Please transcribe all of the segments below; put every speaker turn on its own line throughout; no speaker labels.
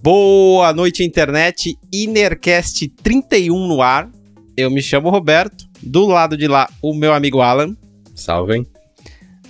Boa noite, internet. Inercast 31 no ar. Eu me chamo Roberto. Do lado de lá, o meu amigo Alan.
Salvem.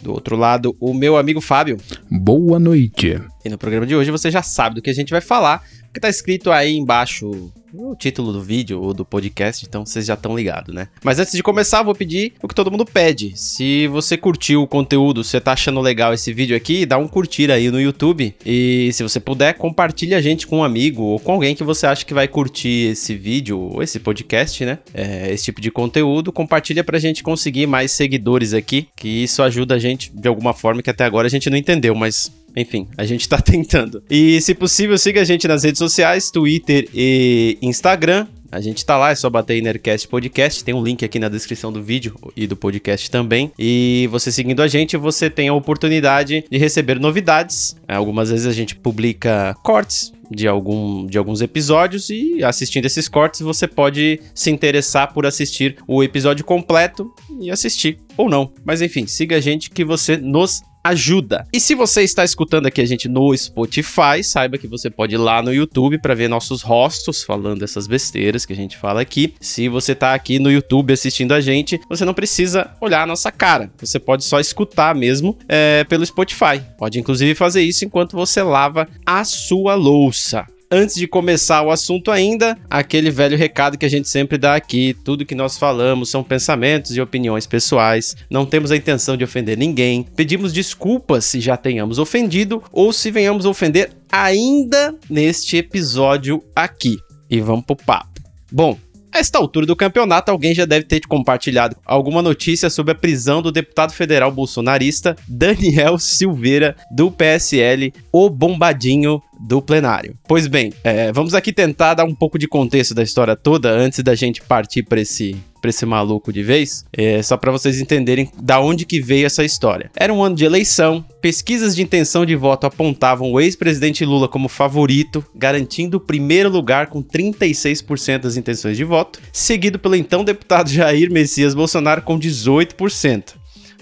Do outro lado, o meu amigo Fábio.
Boa noite.
E no programa de hoje você já sabe do que a gente vai falar, porque tá escrito aí embaixo o título do vídeo ou do podcast, então vocês já estão ligados, né? Mas antes de começar, vou pedir o que todo mundo pede. Se você curtiu o conteúdo, você tá achando legal esse vídeo aqui, dá um curtir aí no YouTube. E se você puder, compartilhe a gente com um amigo ou com alguém que você acha que vai curtir esse vídeo ou esse podcast, né? É, esse tipo de conteúdo. Compartilha pra gente conseguir mais seguidores aqui, que isso ajuda a gente de alguma forma que até agora a gente não entendeu, mas enfim, a gente tá tentando. E se possível, siga a gente nas redes sociais, Twitter e Instagram. A gente tá lá, é só bater em Nerdcast Podcast, tem um link aqui na descrição do vídeo e do podcast também. E você seguindo a gente, você tem a oportunidade de receber novidades. Algumas vezes a gente publica cortes de, algum, de alguns episódios e assistindo esses cortes você pode se interessar por assistir o episódio completo e assistir ou não. Mas enfim, siga a gente que você nos ajuda. E se você está escutando aqui a gente no Spotify, saiba que você pode ir lá no YouTube para ver nossos rostos falando essas besteiras que a gente fala aqui. Se você está aqui no YouTube assistindo a gente, você não precisa olhar a nossa cara. Você pode só escutar mesmo é, pelo Spotify. Pode inclusive fazer isso enquanto você lava a sua louça. Antes de começar o assunto ainda, aquele velho recado que a gente sempre dá aqui, tudo que nós falamos são pensamentos e opiniões pessoais, não temos a intenção de ofender ninguém, pedimos desculpas se já tenhamos ofendido ou se venhamos ofender ainda neste episódio aqui. E vamos pro papo. Bom, a esta altura do campeonato, alguém já deve ter compartilhado alguma notícia sobre a prisão do deputado federal bolsonarista Daniel Silveira, do PSL, o bombadinho do plenário. Pois bem, é, vamos aqui tentar dar um pouco de contexto da história toda antes da gente partir para esse para esse maluco de vez, é, só para vocês entenderem da onde que veio essa história. Era um ano de eleição, pesquisas de intenção de voto apontavam o ex-presidente Lula como favorito, garantindo o primeiro lugar com 36% das intenções de voto, seguido pelo então deputado Jair Messias Bolsonaro com 18%.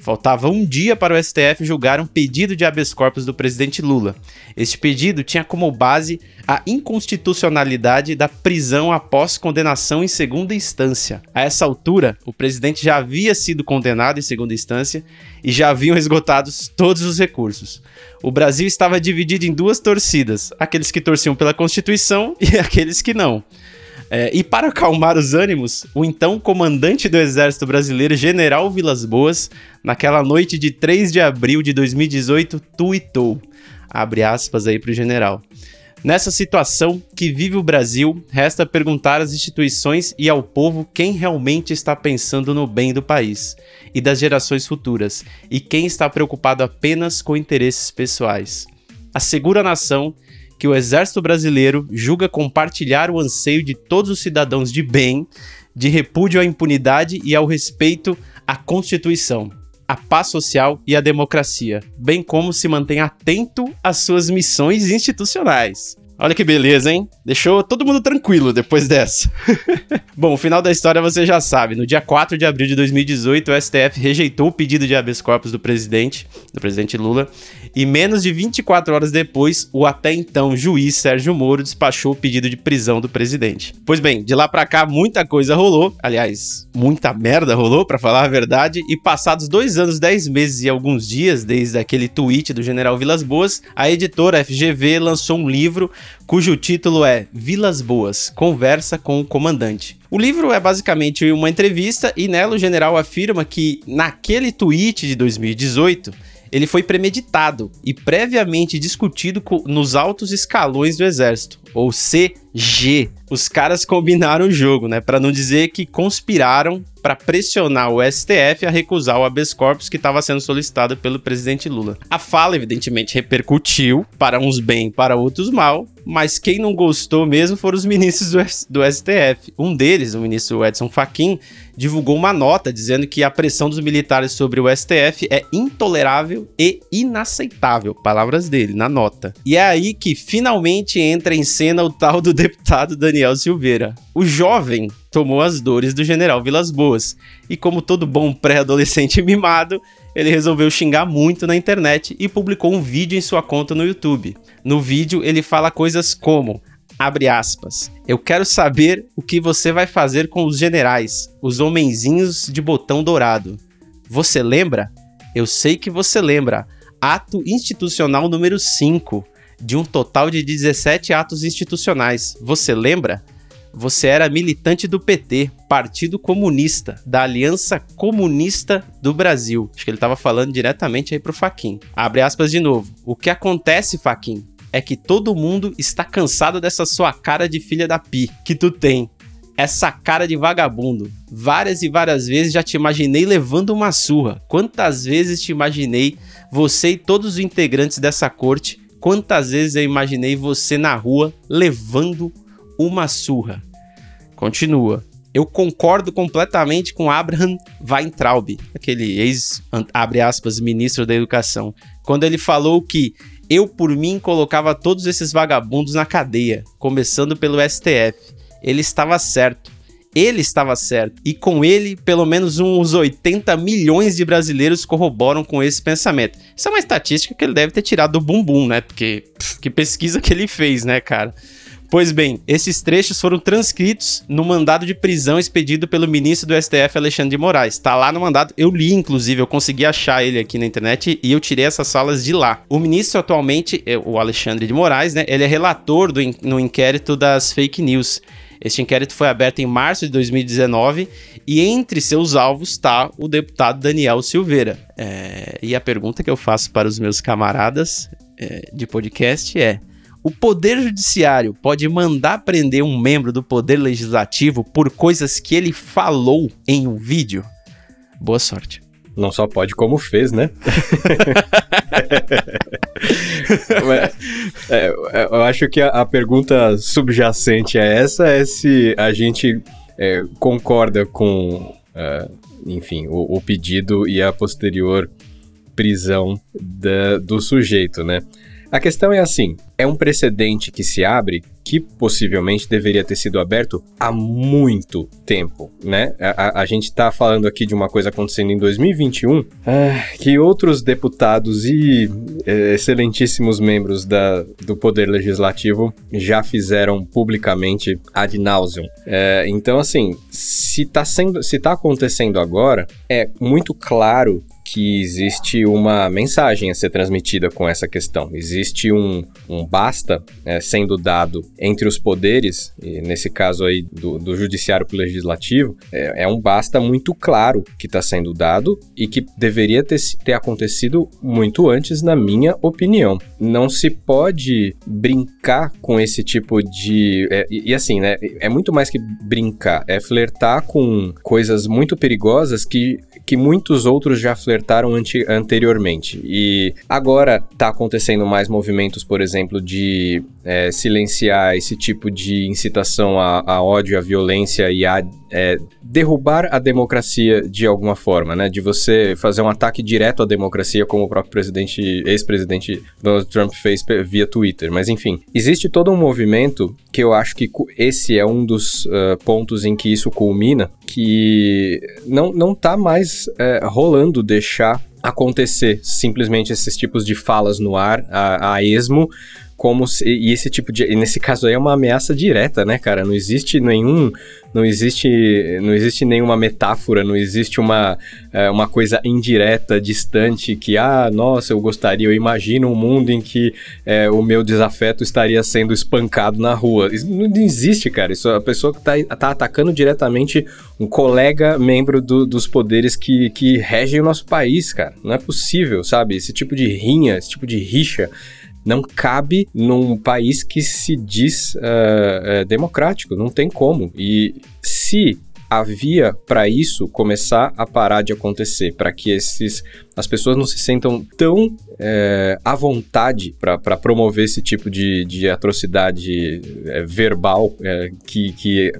Faltava um dia para o STF julgar um pedido de habeas corpus do presidente Lula. Este pedido tinha como base a inconstitucionalidade da prisão após condenação em segunda instância. A essa altura, o presidente já havia sido condenado em segunda instância e já haviam esgotados todos os recursos. O Brasil estava dividido em duas torcidas: aqueles que torciam pela Constituição e aqueles que não. É, e para acalmar os ânimos, o então comandante do Exército Brasileiro, General Vilas Boas, naquela noite de 3 de abril de 2018, tuitou. Abre aspas aí para o general. Nessa situação que vive o Brasil, resta perguntar às instituições e ao povo quem realmente está pensando no bem do país e das gerações futuras, e quem está preocupado apenas com interesses pessoais. Assegura a nação que o Exército Brasileiro julga compartilhar o anseio de todos os cidadãos de bem, de repúdio à impunidade e ao respeito à Constituição, à paz social e à democracia, bem como se mantém atento às suas missões institucionais. Olha que beleza, hein? Deixou todo mundo tranquilo depois dessa. Bom, o final da história você já sabe. No dia 4 de abril de 2018, o STF rejeitou o pedido de habeas corpus do presidente, do presidente Lula, e menos de 24 horas depois, o até então juiz Sérgio Moro despachou o pedido de prisão do presidente. Pois bem, de lá para cá muita coisa rolou, aliás, muita merda rolou, para falar a verdade, e passados dois anos, dez meses e alguns dias desde aquele tweet do General Vilas Boas, a editora FGV lançou um livro cujo título é Vilas Boas Conversa com o Comandante. O livro é basicamente uma entrevista e nela o general afirma que naquele tweet de 2018 ele foi premeditado e previamente discutido nos altos escalões do exército, ou CG. Os caras combinaram o jogo, né? Para não dizer que conspiraram para pressionar o STF a recusar o habeas corpus que estava sendo solicitado pelo presidente Lula. A fala, evidentemente, repercutiu, para uns bem, para outros mal, mas quem não gostou mesmo foram os ministros do, do STF. Um deles, o ministro Edson Fachin, divulgou uma nota dizendo que a pressão dos militares sobre o STF é intolerável e inaceitável. Palavras dele na nota. E é aí que finalmente entra em cena o tal do deputado Daniel Silveira. O jovem tomou as dores do general Vilas Boas. E como todo bom pré-adolescente mimado, ele resolveu xingar muito na internet e publicou um vídeo em sua conta no YouTube. No vídeo, ele fala coisas como: abre aspas. Eu quero saber o que você vai fazer com os generais, os homenzinhos de botão dourado. Você lembra? Eu sei que você lembra. Ato institucional número 5, de um total de 17 atos institucionais. Você lembra? Você era militante do PT, Partido Comunista, da Aliança Comunista do Brasil. Acho que ele estava falando diretamente aí pro Faquin. Abre aspas de novo. O que acontece, Faquin, é que todo mundo está cansado dessa sua cara de filha da pi que tu tem. Essa cara de vagabundo. Várias e várias vezes já te imaginei levando uma surra. Quantas vezes te imaginei, você e todos os integrantes dessa corte, quantas vezes eu imaginei você na rua levando uma surra. Continua. Eu concordo completamente com Abraham Weintraub, aquele ex, abre aspas, ministro da educação, quando ele falou que eu, por mim, colocava todos esses vagabundos na cadeia, começando pelo STF. Ele estava certo. Ele estava certo. E com ele, pelo menos uns 80 milhões de brasileiros corroboram com esse pensamento. Isso é uma estatística que ele deve ter tirado do bumbum, né? Porque pff, que pesquisa que ele fez, né, cara? Pois bem, esses trechos foram transcritos no mandado de prisão expedido pelo ministro do STF, Alexandre de Moraes. Tá lá no mandado, eu li inclusive, eu consegui achar ele aqui na internet e eu tirei essas salas de lá. O ministro atualmente, é o Alexandre de Moraes, né, ele é relator do, no inquérito das fake news. Este inquérito foi aberto em março de 2019 e entre seus alvos está o deputado Daniel Silveira. É, e a pergunta que eu faço para os meus camaradas é, de podcast é: o Poder Judiciário pode mandar prender um membro do Poder Legislativo por coisas que ele falou em um vídeo? Boa sorte.
Não só pode, como fez, né? é, eu acho que a, a, pergunta subjacente a essa é se a gente é, concorda com, uh, enfim, o, o, pedido e a posterior prisão da, do sujeito, né? A questão é assim: é um precedente que se abre que possivelmente deveria ter sido aberto há muito tempo, né? A, a, gente está falando aqui de uma coisa acontecendo em 2021 ah, que outros deputados e eh, excelentíssimos membros da, do Poder Legislativo já fizeram publicamente ad nauseum. É, então, assim, se está sendo, se tá acontecendo agora, é muito claro que existe uma mensagem a ser transmitida com essa questão. Existe um, um basta é, sendo dado entre os poderes, nesse caso aí do, do judiciário para o legislativo, é, é, um basta muito claro que está sendo dado e que deveria ter, ter acontecido muito antes, na minha opinião. Não se pode brincar com esse tipo de. É, e, e assim, né? É muito mais que brincar, é flertar com coisas muito perigosas que que muitos outros já flertaram anteriormente. E agora está acontecendo mais movimentos, por exemplo, de é, silenciar esse tipo de incitação a, a ódio, a violência e a é, derrubar a democracia de alguma forma, né? De você fazer um ataque direto à democracia, como o próprio presidente, ex-presidente Donald Trump fez via Twitter. Mas enfim, existe todo um movimento que eu acho que esse é um dos uh, pontos em que isso culmina, que não, não tá mais uh, rolando deixar acontecer simplesmente esses tipos de falas no ar a, a esmo como se, e esse tipo de nesse caso aí é uma ameaça direta, né, cara? Não existe nenhum não existe não existe nenhuma metáfora, não existe uma é, uma coisa indireta, distante que ah, nossa, eu gostaria, eu imagino um mundo em que é, o meu desafeto estaria sendo espancado na rua. Isso não existe, cara. Isso a pessoa que tá, tá atacando diretamente um colega membro do, dos poderes que, que regem o nosso país, cara. Não é possível, sabe? Esse tipo de rinha, esse tipo de rixa não cabe num país que se diz uh, uh, democrático, não tem como. E se havia para isso começar a parar de acontecer, para que esses as pessoas não se sentam tão é, à vontade para promover esse tipo de, de atrocidade é, verbal é, que, que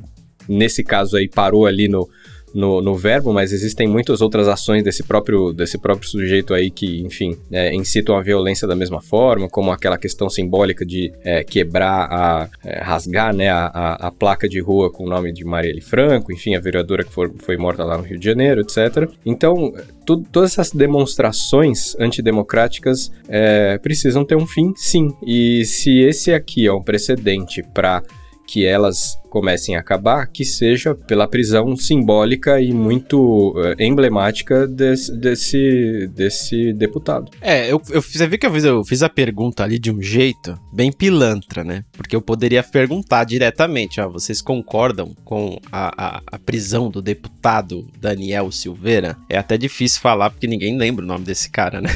nesse caso aí parou ali no, no, no verbo, mas existem muitas outras ações desse próprio, desse próprio sujeito aí que, enfim, é, incitam a violência da mesma forma, como aquela questão simbólica de é, quebrar, a, é, rasgar né, a, a, a, placa de rua com o nome de Marielle Franco, enfim, a vereadora que for, foi morta lá no Rio de Janeiro, etc. Então, tu, todas essas demonstrações antidemocráticas é, precisam ter um fim, sim. E se esse aqui é um precedente para que elas comecem a acabar, que seja pela prisão simbólica e muito uh, emblemática desse, desse, desse deputado.
É, eu, eu, você viu que eu fiz, eu fiz a pergunta ali de um jeito bem pilantra, né? Porque eu poderia perguntar diretamente, ó, vocês concordam com a, a, a prisão do deputado Daniel Silveira? É até difícil falar porque ninguém lembra o nome desse cara, né?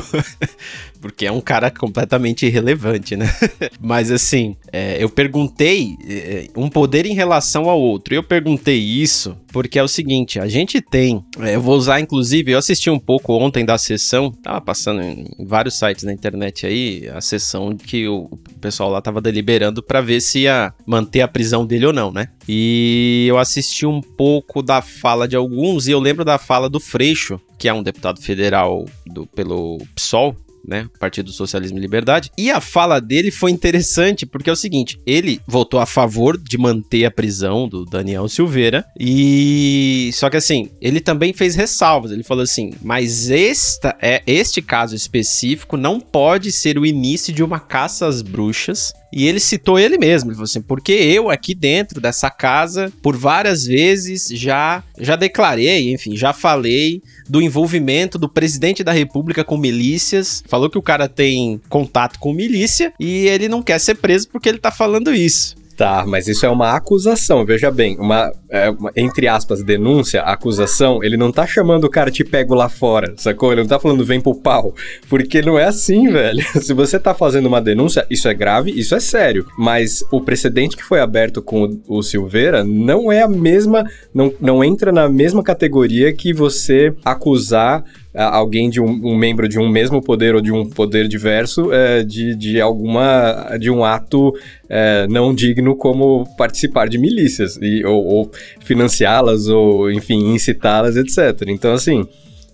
porque é um cara completamente irrelevante, né? Mas assim, é, eu perguntei é, um poder em relação ao outro. Eu perguntei isso porque é o seguinte, a gente tem, é, eu vou usar inclusive, eu assisti um pouco ontem da sessão, tava passando em vários sites na internet aí, a sessão que o pessoal lá tava deliberando para ver se ia manter a prisão dele ou não, né? E eu assisti um pouco da fala de alguns e eu lembro da fala do Freixo, que é um deputado federal do, pelo PSOL, né? Partido Socialismo e Liberdade. E a fala dele foi interessante, porque é o seguinte: ele votou a favor de manter a prisão do Daniel Silveira. E. Só que assim, ele também fez ressalvas. Ele falou assim: mas esta é este caso específico não pode ser o início de uma caça às bruxas e ele citou ele mesmo, ele falou assim: porque eu aqui dentro dessa casa, por várias vezes, já, já declarei, enfim, já falei do envolvimento do presidente da república com milícias. Falou que o cara tem contato com milícia e ele não quer ser preso porque ele tá falando isso.
Tá, mas isso é uma acusação, veja bem, uma, é, uma, entre aspas, denúncia, acusação, ele não tá chamando o cara te pego lá fora, sacou? Ele não tá falando vem pro pau, porque não é assim, velho. Se você tá fazendo uma denúncia, isso é grave, isso é sério, mas o precedente que foi aberto com o, o Silveira não é a mesma, não, não entra na mesma categoria que você acusar alguém de um, um, membro de um mesmo poder ou de um poder diverso é, de, de alguma de um ato é, não digno como participar de milícias e, ou, ou financiá-las ou enfim incitá-las etc então assim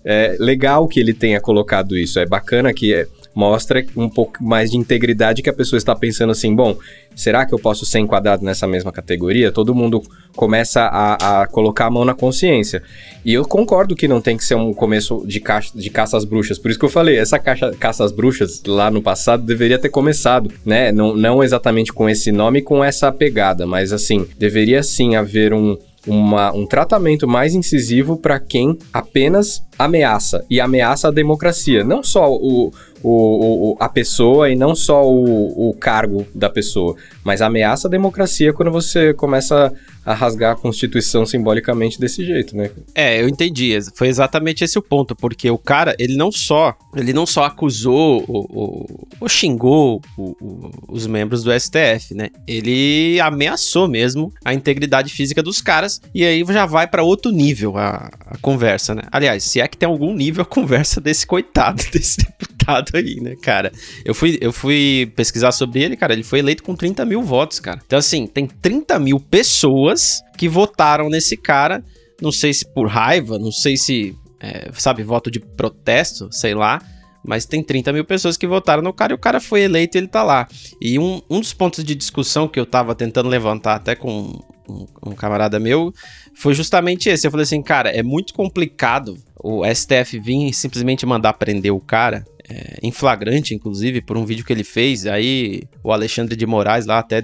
é legal que ele tenha colocado isso. É bacana que é, mostra um pouco mais de integridade que a pessoa está pensando assim, bom, será que eu posso ser enquadrado nessa mesma categoria? Todo mundo começa a, a colocar a mão na consciência. E eu concordo que não tem que ser um começo de, caça, de caça às bruxas. Por isso que eu falei, essa caixa, caça às bruxas lá no passado deveria ter começado, né? Não, não exatamente com esse nome, com essa pegada, mas assim, deveria sim haver um, uma, um tratamento mais incisivo para quem apenas ameaça e ameaça a democracia. Não só o, o, o, a pessoa e não só o, o cargo da pessoa, mas ameaça a democracia quando você começa a rasgar a Constituição simbolicamente desse jeito, né?
É, eu entendi. Foi exatamente esse o ponto, porque o cara, ele não só, ele não só acusou ou, ou xingou o, os membros do STF, né? Ele ameaçou mesmo a integridade física dos caras e aí já vai para outro nível a, a conversa, né? Aliás, se é que tem algum nível a conversa desse coitado, desse deputado aí, né, cara? Eu fui, eu fui pesquisar sobre ele, cara, ele foi eleito com 30 mil votos, cara. Então, assim, tem 30 mil pessoas pessoas que votaram nesse cara. Não sei se por raiva, não sei se, é, sabe, voto de protesto, sei lá. Mas tem 30 mil pessoas que votaram no cara e o cara foi eleito e ele tá lá. E um, um dos pontos de discussão que eu tava tentando levantar até com um, um, camarada meu foi justamente esse. Eu falei assim, cara, é muito complicado o STF vir e simplesmente mandar prender o cara é, em flagrante, inclusive, por um vídeo que ele fez. Aí o Alexandre de Moraes lá até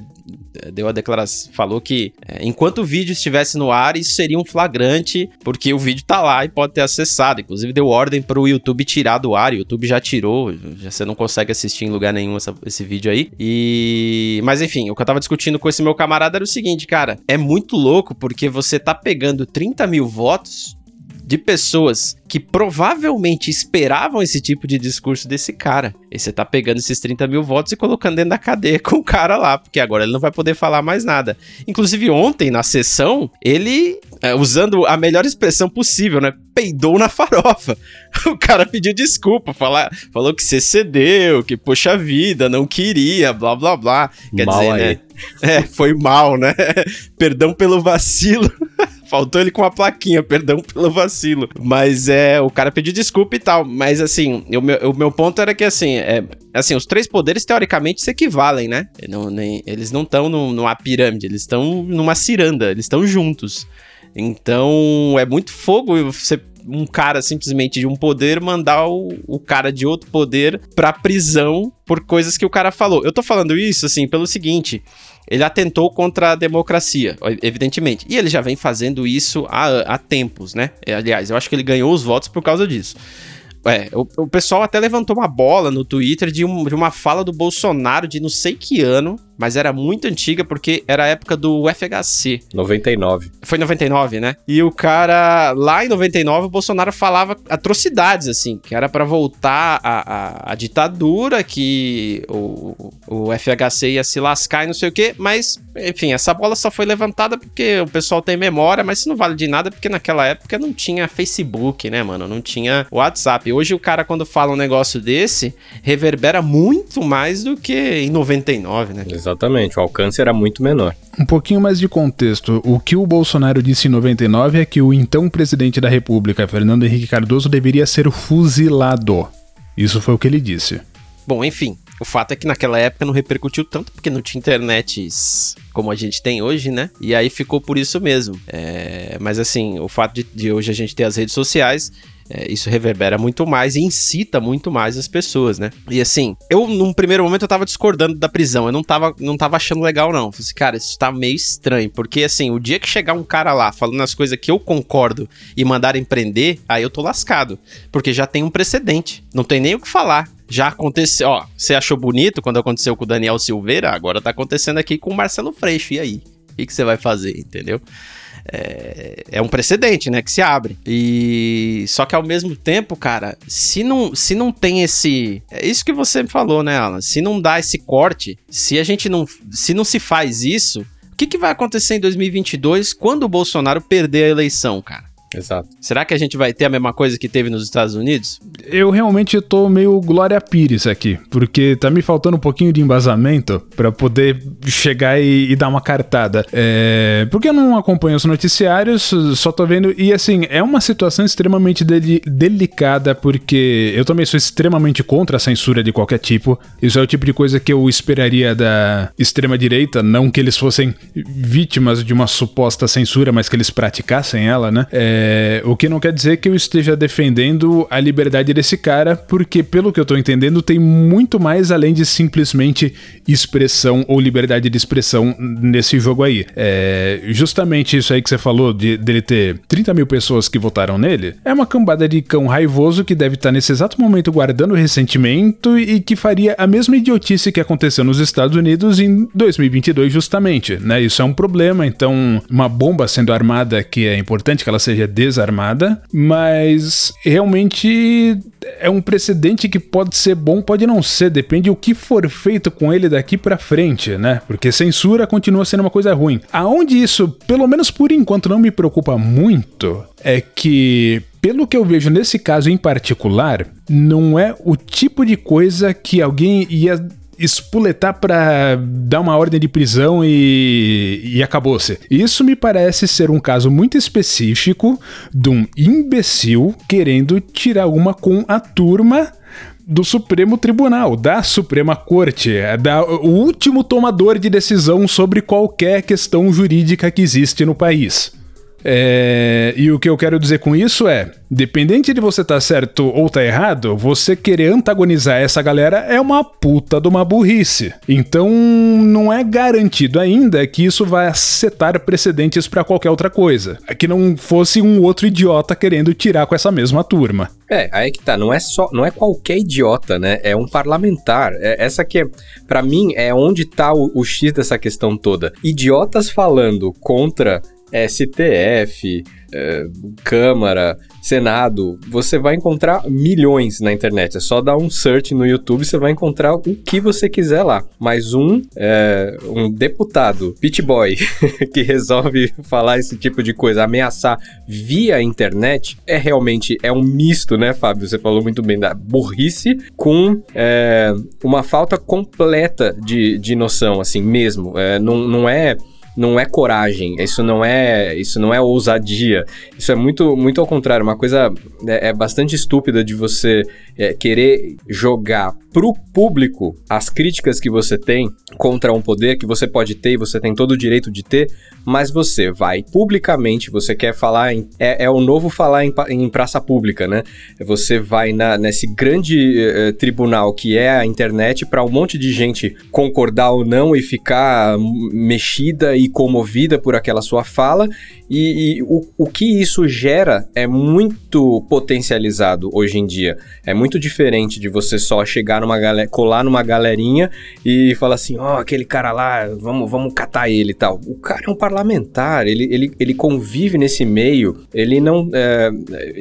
é, deu a declaração, falou que é, enquanto o vídeo estivesse no ar, isso seria um flagrante, porque o vídeo tá lá e pode ter acessado. Inclusive deu ordem para o YouTube tirar do ar, o YouTube já tirou, já você não consegue assistir em lugar nenhum essa, esse vídeo aí. E mas enfim, o que eu tava discutindo com esse meu camarada era o seguinte, cara, é muito louco porque você tá pegando 30 mil votos de pessoas que provavelmente esperavam esse tipo de discurso desse cara. E você tá pegando esses 30 mil votos e colocando dentro da cadeia com o cara lá, porque agora ele não vai poder falar mais nada. Inclusive, ontem, na sessão, ele, é, usando a melhor expressão possível, né? Peidou na farofa. O cara pediu desculpa, falar, falou que você cedeu, que, poxa vida, não queria, blá blá blá. Quer
mal
dizer,
aí.
né? É, foi mal, né? Perdão pelo vacilo Faltou ele com uma plaquinha, perdão pelo vacilo. Mas é, o cara pediu desculpa e tal. Mas assim, o meu, o meu ponto era que assim, é, assim, os três poderes teoricamente se equivalem, né? Não, nem, eles não estão numa pirâmide, eles estão numa ciranda, eles estão juntos. Então é muito fogo você um cara simplesmente de um poder mandar o, o cara de outro poder pra prisão por coisas que o cara falou. Eu tô falando isso, assim, pelo seguinte. Ele atentou contra a democracia, evidentemente. E ele já vem fazendo isso há, há tempos, né? Aliás, eu acho que ele ganhou os votos por causa disso. É, o, o, pessoal até levantou uma bola no Twitter de, um, de, uma fala do Bolsonaro de não sei que ano, mas era muito antiga porque era a época do FHC.
99.
Foi 99, né? E o cara, lá em 99, o Bolsonaro falava atrocidades, assim, que era para voltar a, a, a, ditadura, que o, o FHC ia se lascar e não sei o quê, mas, enfim, essa bola só foi levantada porque o pessoal tem memória, mas isso não vale de nada porque naquela época não tinha Facebook, né, mano? Não tinha WhatsApp hoje o cara, quando fala um negócio desse, reverbera muito mais do que em 99, né?
Exatamente, o alcance era muito menor.
Um pouquinho mais de contexto. O que o Bolsonaro disse em 99 é que o então presidente da República, Fernando Henrique Cardoso, deveria ser fuzilado. Isso foi o que ele disse.
Bom, enfim, o fato é que naquela época não repercutiu tanto porque não tinha internet como a gente tem hoje, né? E aí ficou por isso mesmo. É... Mas assim, o fato de, de, hoje a gente ter as redes sociais é, isso reverbera muito mais e incita muito mais as pessoas, né? E assim, eu num primeiro momento eu tava discordando da prisão, eu não tava, não tava achando legal não. Falei assim, cara, isso tá meio estranho, porque assim, o dia que chegar um cara lá falando as coisas que eu concordo e mandarem prender, aí eu tô lascado, porque já tem um precedente, não tem nem o que falar. Já aconteceu, ó, você achou bonito quando aconteceu com o Daniel Silveira? Agora tá acontecendo aqui com o Marcelo Freixo, e aí? O que, que você vai fazer, entendeu? É, é um precedente, né, que se abre. E só que ao mesmo tempo, cara, se não, se não tem esse, é isso que você falou, né, Alan? Se não dá esse corte, se a gente não, se não se faz isso, o que, que vai acontecer em 2022 quando o Bolsonaro perder a eleição, cara?
Exato.
Será que a gente vai ter a mesma coisa que teve nos Estados Unidos?
Eu realmente tô meio Glória Pires aqui, porque tá me faltando um pouquinho de embasamento para poder chegar e, e, dar uma cartada. É, porque eu não acompanho os noticiários, só tô vendo. E assim, é uma situação extremamente de delicada, porque eu também sou extremamente contra a censura de qualquer tipo. Isso é o tipo de coisa que eu esperaria da extrema-direita, não que eles fossem vítimas de uma suposta censura, mas que eles praticassem ela, né? É, é, o que não quer dizer que eu esteja defendendo a liberdade desse cara, porque, pelo que eu tô entendendo, tem muito mais além de simplesmente expressão ou liberdade de expressão nesse jogo aí. É, justamente isso aí que você falou, de, dele ter 30 mil pessoas que votaram nele, é uma cambada de cão raivoso que deve estar nesse exato momento guardando ressentimento e que faria a mesma idiotice que aconteceu nos Estados Unidos em 2022, justamente, né? Isso é um problema, então, uma bomba sendo armada que é importante que ela seja desarmada, mas realmente é um precedente que pode ser bom, pode não ser, depende o que for feito com ele daqui para frente, né? Porque censura continua sendo uma coisa ruim. Aonde isso, pelo menos por enquanto, não me preocupa muito é que pelo que eu vejo nesse caso em particular, não é o tipo de coisa que alguém ia espuletar para dar uma ordem de prisão e, e acabou-se. Isso me parece ser um caso muito específico de um imbecil querendo tirar uma com a turma do Supremo Tribunal, da Suprema Corte, da, o último tomador de decisão sobre qualquer questão jurídica que existe no país. É, e o que eu quero dizer com isso é, dependente de você estar tá certo ou tá errado, você querer antagonizar essa galera é uma puta de uma burrice. Então, não é garantido ainda que isso vai setar precedentes para qualquer outra coisa. É que não fosse um outro idiota querendo tirar com essa mesma turma.
É, aí que tá, não é só, não é qualquer idiota, né? É um parlamentar. É, essa que, para mim, é onde tá o, o X dessa questão toda. Idiotas falando contra STF, é, Câmara, Senado, você vai encontrar milhões na internet. É só dar um search no YouTube, você vai encontrar o que você quiser lá. Mas um, é, um deputado, pit boy, que resolve falar esse tipo de coisa, ameaçar via internet, é realmente é um misto, né, Fábio? Você falou muito bem da burrice com é, uma falta completa de, de noção, assim mesmo. É, não, não é não é coragem, isso não é, isso não é ousadia. Isso é muito, muito ao contrário, uma coisa é, é bastante estúpida de você é, querer jogar pro público as críticas que você tem contra um poder que você pode ter e você tem todo o direito de ter, mas você vai publicamente, você quer falar em, é, é o novo falar em, em, praça pública, né? Você vai na, nesse grande eh, tribunal que é a internet para um monte de gente concordar ou não e ficar mexida e comovida por aquela sua fala e, e o, o que isso gera é muito potencializado hoje em dia. É muito diferente de você só chegar numa galera, colar numa galerinha e falar assim, ó, oh, aquele cara lá, vamos, vamos catar ele e tal. O cara é um parlamentar, ele, ele, ele convive nesse meio, ele não. É,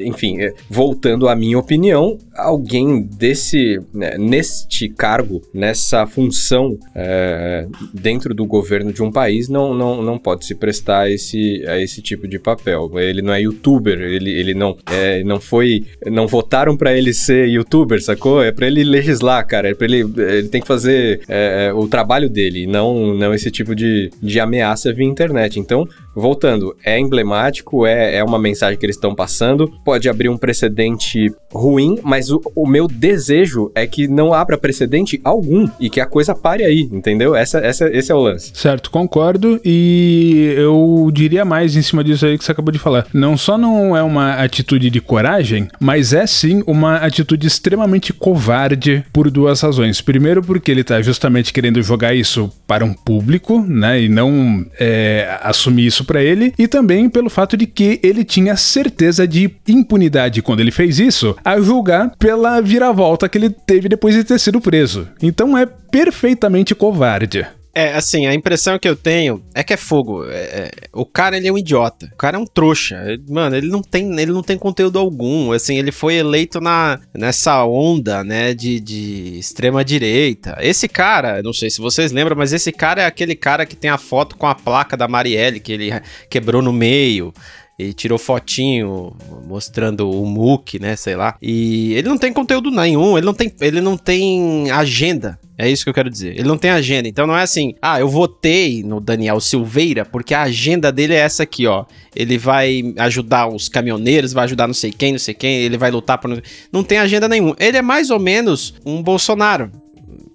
enfim, é, voltando à minha opinião, alguém desse. Né, neste cargo, nessa função é, dentro do governo de um país, não, não, não pode se prestar a esse, a esse tipo de papel. Ele não é youtuber, ele, ele não, não foi. Não votaram para ele ser youtuber, sacou? É para ele legislar, cara. É pra ele. Ele tem que fazer é, é, o trabalho dele, não, não esse tipo de, de ameaça via internet. Então, voltando, é emblemático, é, é uma mensagem que eles estão passando, pode abrir um precedente ruim, mas o, o, meu desejo é que não abra precedente algum e que a coisa pare aí, entendeu? Essa, essa, esse é o lance.
Certo, concordo e eu diria mais em cima disso aí que você acabou de falar. Não só não é uma atitude de coragem, mas é sim uma atitude extremamente covarde por duas razões. Primeiro, porque ele tá justamente querendo jogar isso para um público, né, e não é, assumir isso para ele, e também pelo fato de que ele tinha certeza de impunidade quando ele fez isso, a julgar pela viravolta que ele teve depois de ter sido preso. Então é perfeitamente covarde.
É, assim, a impressão que eu tenho é que é fogo. É, é, o cara, ele é um idiota. O cara é um trouxa. mano, ele não tem, ele não tem conteúdo algum. Assim, ele foi eleito na, nessa onda, né, de, de extrema direita. Esse cara, não sei se vocês lembram, mas esse cara é aquele cara que tem a foto com a placa da Marielle, que ele quebrou no meio e tirou fotinho mostrando o MOOC, né, sei lá. E ele não tem conteúdo nenhum, ele não tem, ele não tem agenda. É isso que eu quero dizer. Ele não tem agenda. Então não é assim, ah, eu votei no Daniel Silveira porque a agenda dele é essa aqui, ó. Ele vai ajudar os caminhoneiros, vai ajudar não sei quem, não sei quem, ele vai lutar por. Não tem agenda nenhuma. Ele é mais ou menos um Bolsonaro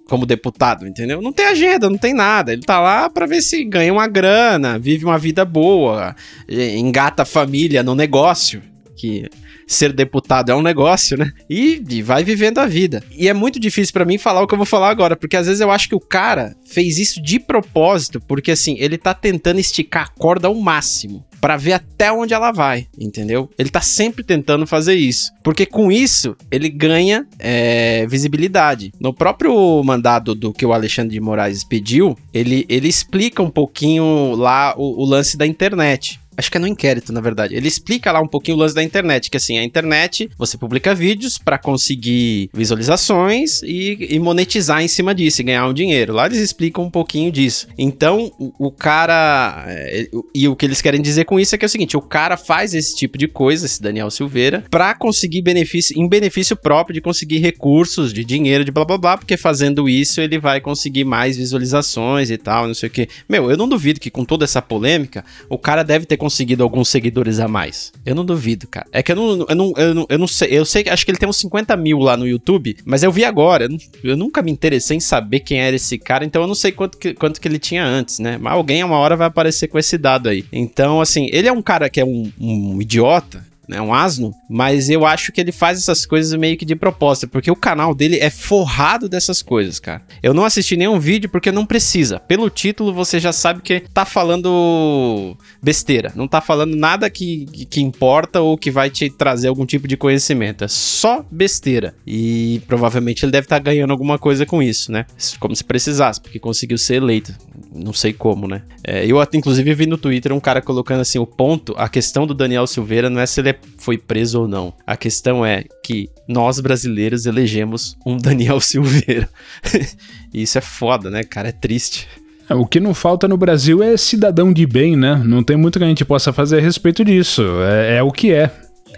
como deputado, entendeu? Não tem agenda, não tem nada. Ele tá lá para ver se ganha uma grana, vive uma vida boa, engata a família no negócio, que ser deputado é um negócio, né? E, e vai vivendo a vida. E é muito difícil para mim falar o que eu vou falar agora, porque às vezes eu acho que o cara fez isso de propósito, porque assim, ele tá tentando esticar a corda ao máximo para ver até onde ela vai, entendeu? Ele tá sempre tentando fazer isso, porque com isso ele ganha é, visibilidade. No próprio mandado do que o Alexandre de Moraes pediu, ele, ele explica um pouquinho lá o, o lance da internet. Acho que é no inquérito, na verdade. Ele explica lá um pouquinho o lance da internet, que assim, a internet, você publica vídeos para conseguir visualizações e, e, monetizar em cima disso, e ganhar um dinheiro. Lá eles explicam um pouquinho disso. Então, o, o cara. É, e o que eles querem dizer com isso é que é o seguinte: o cara faz esse tipo de coisa, esse Daniel Silveira, para conseguir benefício, em benefício próprio de conseguir recursos, de dinheiro, de blá blá blá, porque fazendo isso ele vai conseguir mais visualizações e tal, não sei o que. Meu, eu não duvido que com toda essa polêmica, o cara deve ter conseguido alguns seguidores a mais. Eu não duvido, cara. É que eu não, eu não, eu não, eu não sei. Eu sei que acho que ele tem uns 50 mil lá no YouTube, mas eu vi agora. Eu, eu, nunca me interessei em saber quem era esse cara, então eu não sei quanto que, quanto que ele tinha antes, né? Mas alguém, uma hora, vai aparecer com esse dado aí. Então, assim, ele é um cara que é um, um idiota né, um asno, mas eu acho que ele faz essas coisas meio que de propósito, porque o canal dele é forrado dessas coisas, cara. Eu não assisti nenhum vídeo porque não precisa. Pelo título você já sabe que tá falando besteira, não tá falando nada que, que importa ou que vai te trazer algum tipo de conhecimento. É só besteira. E provavelmente ele deve estar tá ganhando alguma coisa com isso, né? Como se precisasse, porque conseguiu ser eleito. Não sei como, né? É, eu inclusive vi no Twitter um cara colocando assim o ponto, a questão do Daniel Silveira não é se ele é foi preso ou não. A questão é que nós brasileiros elegemos um Daniel Silveira. e isso é foda, né, cara? É triste.
É, o que não falta no Brasil é cidadão de bem, né? Não tem muito que a gente possa fazer a respeito disso. É, é o que é.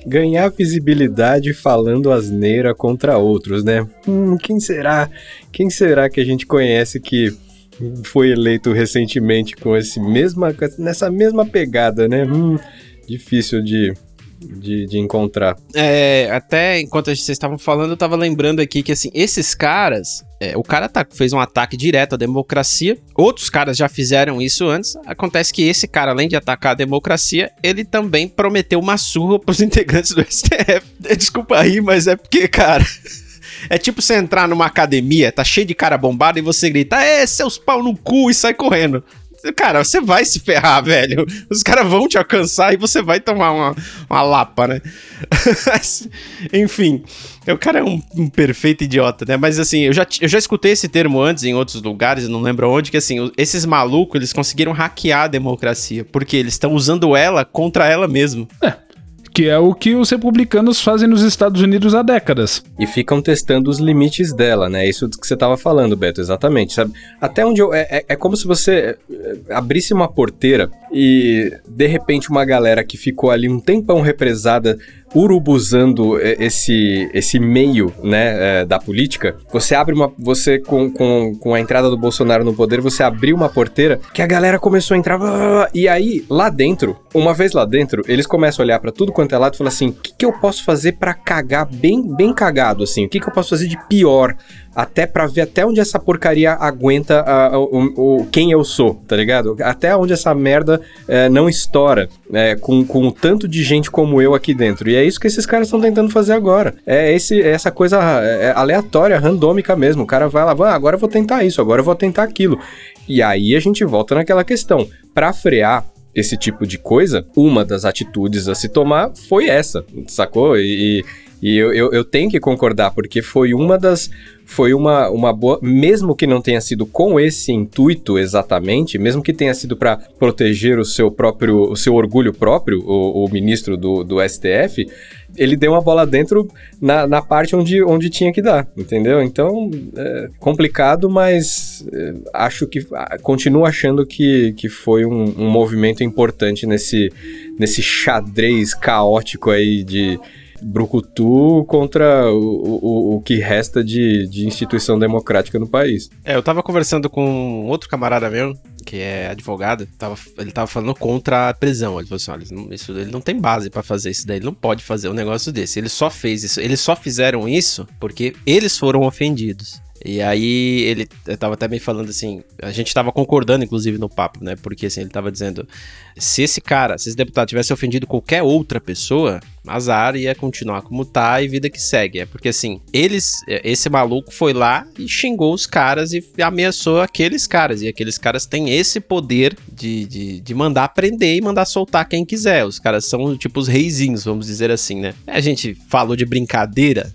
Ganhar visibilidade falando asneira contra outros, né? Hum, quem será? Quem será que a gente conhece que foi eleito recentemente com esse mesma, nessa mesma pegada, né? Hum, difícil de, de, de, encontrar.
É, até enquanto vocês estavam falando, eu tava lembrando aqui que, assim, esses caras, é, o cara tá, fez um ataque direto à democracia, outros caras já fizeram isso antes, acontece que esse cara, além de atacar a democracia, ele também prometeu uma surra pros integrantes do STF. Desculpa aí, mas é porque, cara... É tipo você entrar numa academia, tá cheio de cara bombado e você grita, é, seus pau no cu e sai correndo. Cara, você vai se ferrar, velho. Os caras vão te alcançar e você vai tomar uma, uma lapa, né? Enfim, o cara é um, um, perfeito idiota, né? Mas assim, eu já, eu já escutei esse termo antes em outros lugares, não lembro onde, que assim, esses malucos, eles conseguiram hackear a democracia, porque eles estão usando ela contra ela mesmo.
É. Que é o que os republicanos fazem nos Estados Unidos há décadas.
E ficam testando os limites dela, né? Isso que você estava falando, Beto, exatamente. Sabe? Até onde eu. É, é, é como se você é, abrisse uma porteira e de repente uma galera que ficou ali um tempão represada urubuzando esse, esse meio né, é, da política, você abre uma. Você, com, com, com a entrada do Bolsonaro no poder, você abriu uma porteira que a galera começou a entrar. E aí, lá dentro, uma vez lá dentro, eles começam a olhar para tudo quanto é lado e falam assim: o que, que eu posso fazer para cagar bem, bem cagado, assim? O que, que eu posso fazer de pior? Até para ver até onde essa porcaria aguenta o, o, quem eu sou, tá ligado? Até onde essa merda é, não estoura é, com, com o tanto de gente como eu aqui dentro. E é isso que esses caras estão tentando fazer agora. É esse, essa coisa é, aleatória, randômica mesmo. O cara vai lá, ah, agora eu vou tentar isso, agora eu vou tentar aquilo. E aí a gente volta naquela questão. Para frear esse tipo de coisa, uma das atitudes a se tomar foi essa, sacou? E, e eu, eu, eu, tenho que concordar, porque foi uma das. Foi uma, uma boa. Mesmo que não tenha sido com esse intuito exatamente, mesmo que tenha sido para proteger o seu próprio. o seu orgulho próprio, o, o ministro do, do STF, ele deu uma bola dentro na, na parte onde, onde tinha que dar, entendeu? Então, é complicado, mas é, acho que. Continuo achando que, que foi um, um movimento importante nesse, nesse xadrez caótico aí de brucutu contra o, o, o que resta de, de instituição democrática no país.
É, eu tava conversando com outro camarada meu, que é advogado, tava, ele tava falando contra a prisão. Ele falou assim: olha, isso, ele não tem base para fazer isso daí, ele não pode fazer um negócio desse. Ele só fez isso, eles só fizeram isso porque eles foram ofendidos. E aí ele tava até me falando assim, a gente tava concordando inclusive no papo, né? Porque assim, ele tava dizendo, se esse cara, se esse deputado tivesse ofendido qualquer outra pessoa, azar ia continuar como tá e vida que segue. É porque assim, eles, esse maluco foi lá e xingou os caras e ameaçou aqueles caras. E aqueles caras têm esse poder de, de, de mandar prender e mandar soltar quem quiser. Os caras são tipo os reizinhos, vamos dizer assim, né? A gente falou de brincadeira,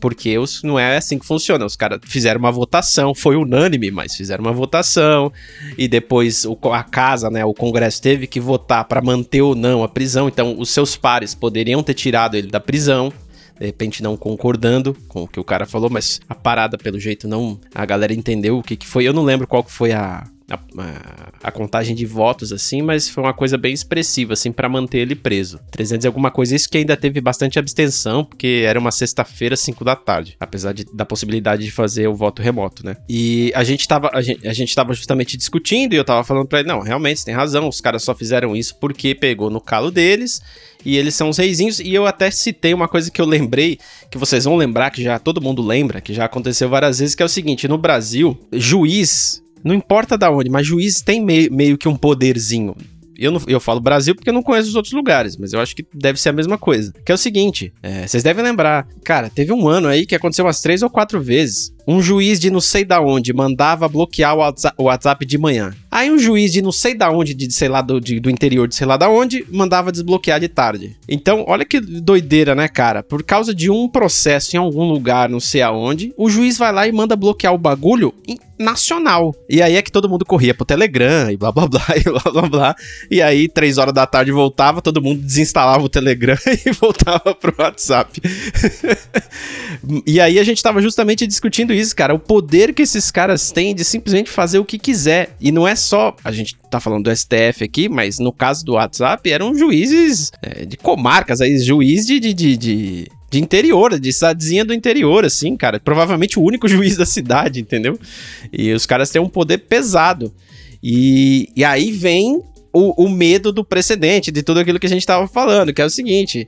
porque os, não é assim que funciona. Os caras fizeram uma votação, foi unânime, mas fizeram uma votação. E depois o, a casa, né, o Congresso teve que votar para manter ou não a prisão. Então, os seus pares poderiam ter tirado ele da prisão de repente não concordando com o que o cara falou, mas a parada, pelo jeito, não. A galera entendeu o que, que foi. Eu não lembro qual que foi a, a, a, contagem de votos, assim, mas foi uma coisa bem expressiva, assim, para manter ele preso. 300 e alguma coisa, isso que ainda teve bastante abstenção, porque era uma sexta-feira, 5 da tarde, apesar de, da possibilidade de fazer o voto remoto, né? E a gente tava, a gente, a gente tava justamente discutindo e eu tava falando pra ele, não, realmente, você tem razão, os caras só fizeram isso porque pegou no calo deles e eles são os reizinhos. E eu até citei uma coisa que eu lembrei, que vocês vão lembrar, que já todo mundo lembra, que já aconteceu várias vezes, que é o seguinte: no Brasil, juiz não importa da onde, mas juiz tem meio, meio que um poderzinho. Eu, não, eu falo Brasil porque eu não conheço os outros lugares, mas eu acho que deve ser a mesma coisa. Que é o seguinte: é, vocês devem lembrar, cara, teve um ano aí que aconteceu umas três ou quatro vezes um juiz de não sei da onde mandava bloquear o WhatsApp de manhã. Aí um juiz de não sei da onde, de sei lá do, de, do interior de sei lá da onde, mandava desbloquear de tarde. Então, olha que doideira, né, cara? Por causa de um processo em algum lugar, não sei aonde, o juiz vai lá e manda bloquear o bagulho nacional. E aí é que todo mundo corria pro Telegram e blá blá blá e blá blá blá. E aí, três horas da tarde voltava, todo mundo desinstalava o Telegram e voltava pro WhatsApp. e aí a gente tava justamente discutindo isso, cara. O poder que esses caras têm de simplesmente fazer o que quiser. E não é só. A gente tá falando do STF aqui, mas no caso do WhatsApp eram juízes é, de comarcas, aí, juiz de, de, de, de de interior, de cidadezinha do interior, assim, cara. Provavelmente o único juiz da cidade, entendeu? E os caras têm um poder pesado. E, e aí vem o, o, medo do precedente, de tudo aquilo que a gente estava falando, que é o seguinte: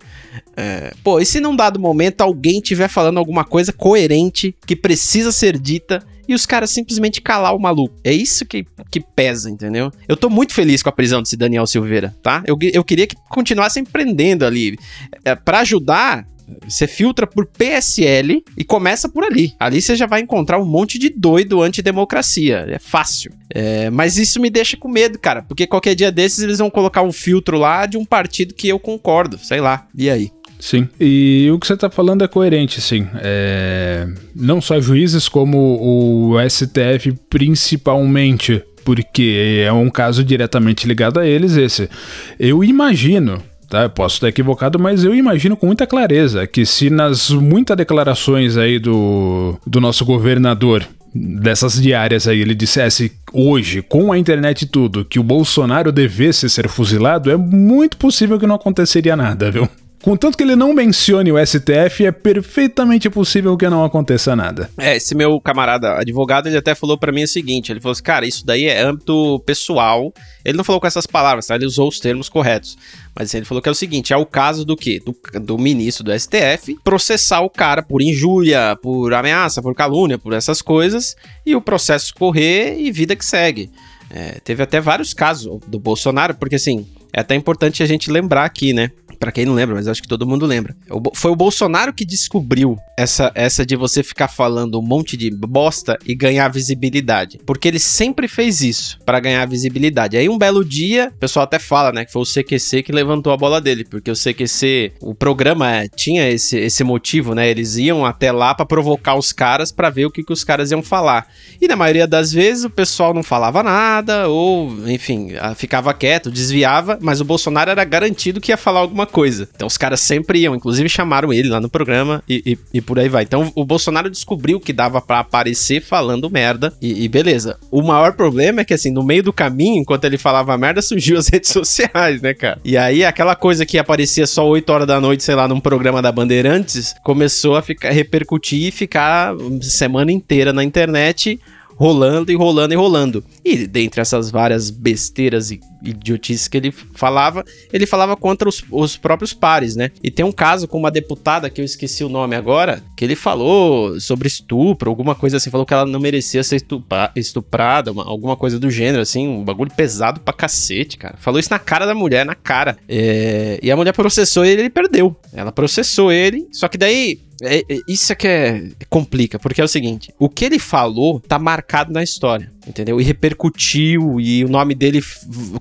é, pô, e se num dado momento alguém estiver falando alguma coisa coerente que precisa ser dita e os caras simplesmente calar o maluco? É isso que, que pesa, entendeu? Eu tô muito feliz com a prisão desse Daniel Silveira, tá? Eu, eu queria que continuassem prendendo ali. É, para ajudar, você filtra por PSL e começa por ali. Ali você já vai encontrar um monte de doido antidemocracia. É fácil. É, mas isso me deixa com medo, cara. Porque qualquer dia desses eles vão colocar um filtro lá de um partido que eu concordo. Sei lá. E aí?
Sim. E o que você está falando é coerente, sim. É... Não só juízes, como o STF principalmente, porque é um caso diretamente ligado a eles esse. Eu imagino tá? Eu posso estar equivocado, mas eu imagino com muita clareza que se nas muitas declarações aí do, do nosso governador dessas diárias aí ele dissesse hoje, com a internet e tudo, que o Bolsonaro devesse ser fuzilado, é muito possível que não aconteceria nada, viu? Contanto que ele não mencione o STF, é perfeitamente possível que não aconteça nada.
É, esse meu camarada advogado, ele até falou para mim o seguinte, ele falou assim, cara, isso daí é âmbito pessoal. Ele não falou com essas palavras, tá? Ele usou os termos corretos. Mas ele falou que é o seguinte, é o caso do quê? Do, do ministro do STF processar o cara por injúria, por ameaça, por calúnia, por essas coisas, e o processo correr e vida que segue. É, teve até vários casos do Bolsonaro, porque assim, é até importante a gente lembrar aqui, né? Para quem não lembra, mas acho que todo mundo lembra. Foi o Bolsonaro que descobriu essa, essa de você ficar falando um monte de bosta e ganhar visibilidade. Porque ele sempre fez isso para ganhar visibilidade. Aí um belo dia, o pessoal até fala, né, que foi o CQC que levantou a bola dele, porque o CQC, o programa é, tinha esse, esse motivo, né? Eles iam até lá para provocar os caras para ver o que, que os caras iam falar. E na maioria das vezes o pessoal não falava nada, ou, enfim, ficava quieto, desviava, mas o Bolsonaro era garantido que ia falar alguma coisa. Então os caras sempre iam, inclusive chamaram ele lá no programa e, e, e por aí vai. Então o Bolsonaro descobriu que dava para aparecer falando merda e, e, beleza. O maior problema é que assim, no meio do caminho, enquanto ele falava merda, surgiu as redes sociais, né, cara? E aí aquela coisa que aparecia só 8 horas da noite, sei lá, num programa da Bandeirantes, começou a ficar repercutir e ficar semana inteira na internet rolando e rolando e rolando. E dentre essas várias besteiras e idiotices que ele falava, ele falava contra os, os próprios pares, né? E tem um caso com uma deputada que eu esqueci o nome agora, que ele falou sobre estupro, alguma coisa assim, falou que ela não merecia ser estuprada, uma, alguma coisa do gênero, assim, um bagulho pesado pra cacete, cara. Falou isso na cara da mulher, na cara. É, e a mulher processou ele e ele perdeu. Ela processou ele, só que daí é, é, isso é que é, complica, porque é o seguinte: o que ele falou tá marcado na história, entendeu? E repercutiu, e o nome dele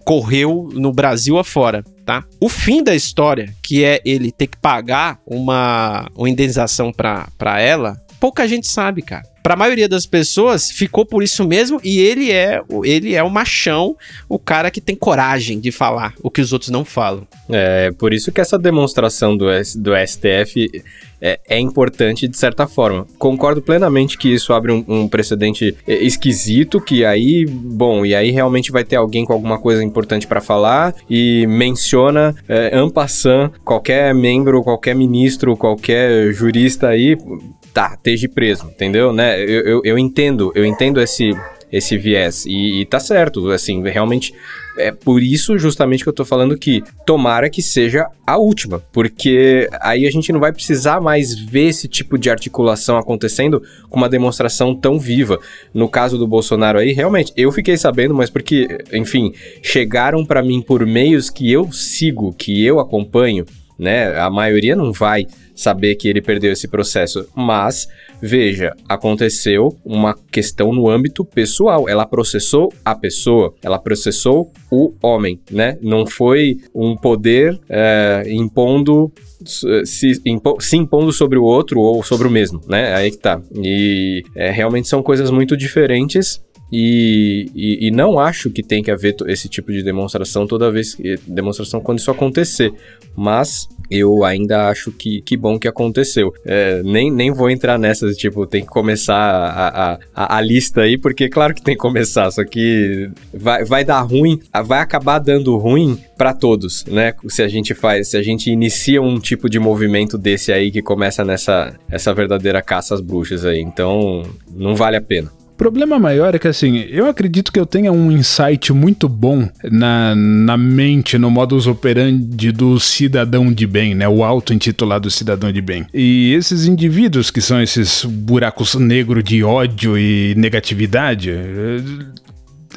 correu no Brasil afora, tá? O fim da história, que é ele ter que pagar uma, uma indenização pra ela, pouca gente sabe, cara. Pra maioria das pessoas, ficou por isso mesmo, e ele é, ele é o machão, o cara que tem coragem de falar o que os outros não falam.
É, por isso que essa demonstração do, do STF é, é, importante de certa forma. Concordo plenamente que isso abre um, um, precedente é, esquisito, que aí, bom, e aí realmente vai ter alguém com alguma coisa importante para falar e menciona é, en passant qualquer membro, qualquer ministro, qualquer jurista aí, tá, esteja preso, entendeu? Né? Eu, eu, eu entendo, eu entendo esse esse viés. E, e tá certo, assim, realmente é por isso justamente que eu tô falando que tomara que seja a última, porque aí a gente não vai precisar mais ver esse tipo de articulação acontecendo com uma demonstração tão viva. No caso do Bolsonaro aí, realmente, eu fiquei sabendo, mas porque, enfim, chegaram para mim por meios que eu sigo, que eu acompanho, né? A maioria não vai saber que ele perdeu esse processo, mas veja, aconteceu uma questão no âmbito pessoal. Ela processou a pessoa, ela processou o homem, né? Não foi um poder é, impondo se, impo, se, impondo sobre o outro ou sobre o mesmo, né? Aí que tá. E é, realmente são coisas muito diferentes. E, e, e, não acho que tem que haver esse tipo de demonstração toda vez que demonstração quando isso acontecer. Mas eu ainda acho que, que bom que aconteceu. É, nem, nem vou entrar nessas, tipo, tem que começar a, a, a, lista aí, porque claro que tem que começar, só que vai, vai dar ruim, vai acabar dando ruim para todos, né? Se a gente faz, se a gente inicia um tipo de movimento desse aí que começa nessa essa verdadeira caça às bruxas aí. Então, não vale a pena
problema maior é que, assim, eu acredito que eu tenha um insight muito bom na, na mente, no modus operandi do cidadão de bem, né? O auto-intitulado cidadão de bem. E esses indivíduos que são esses buracos negros de ódio e negatividade,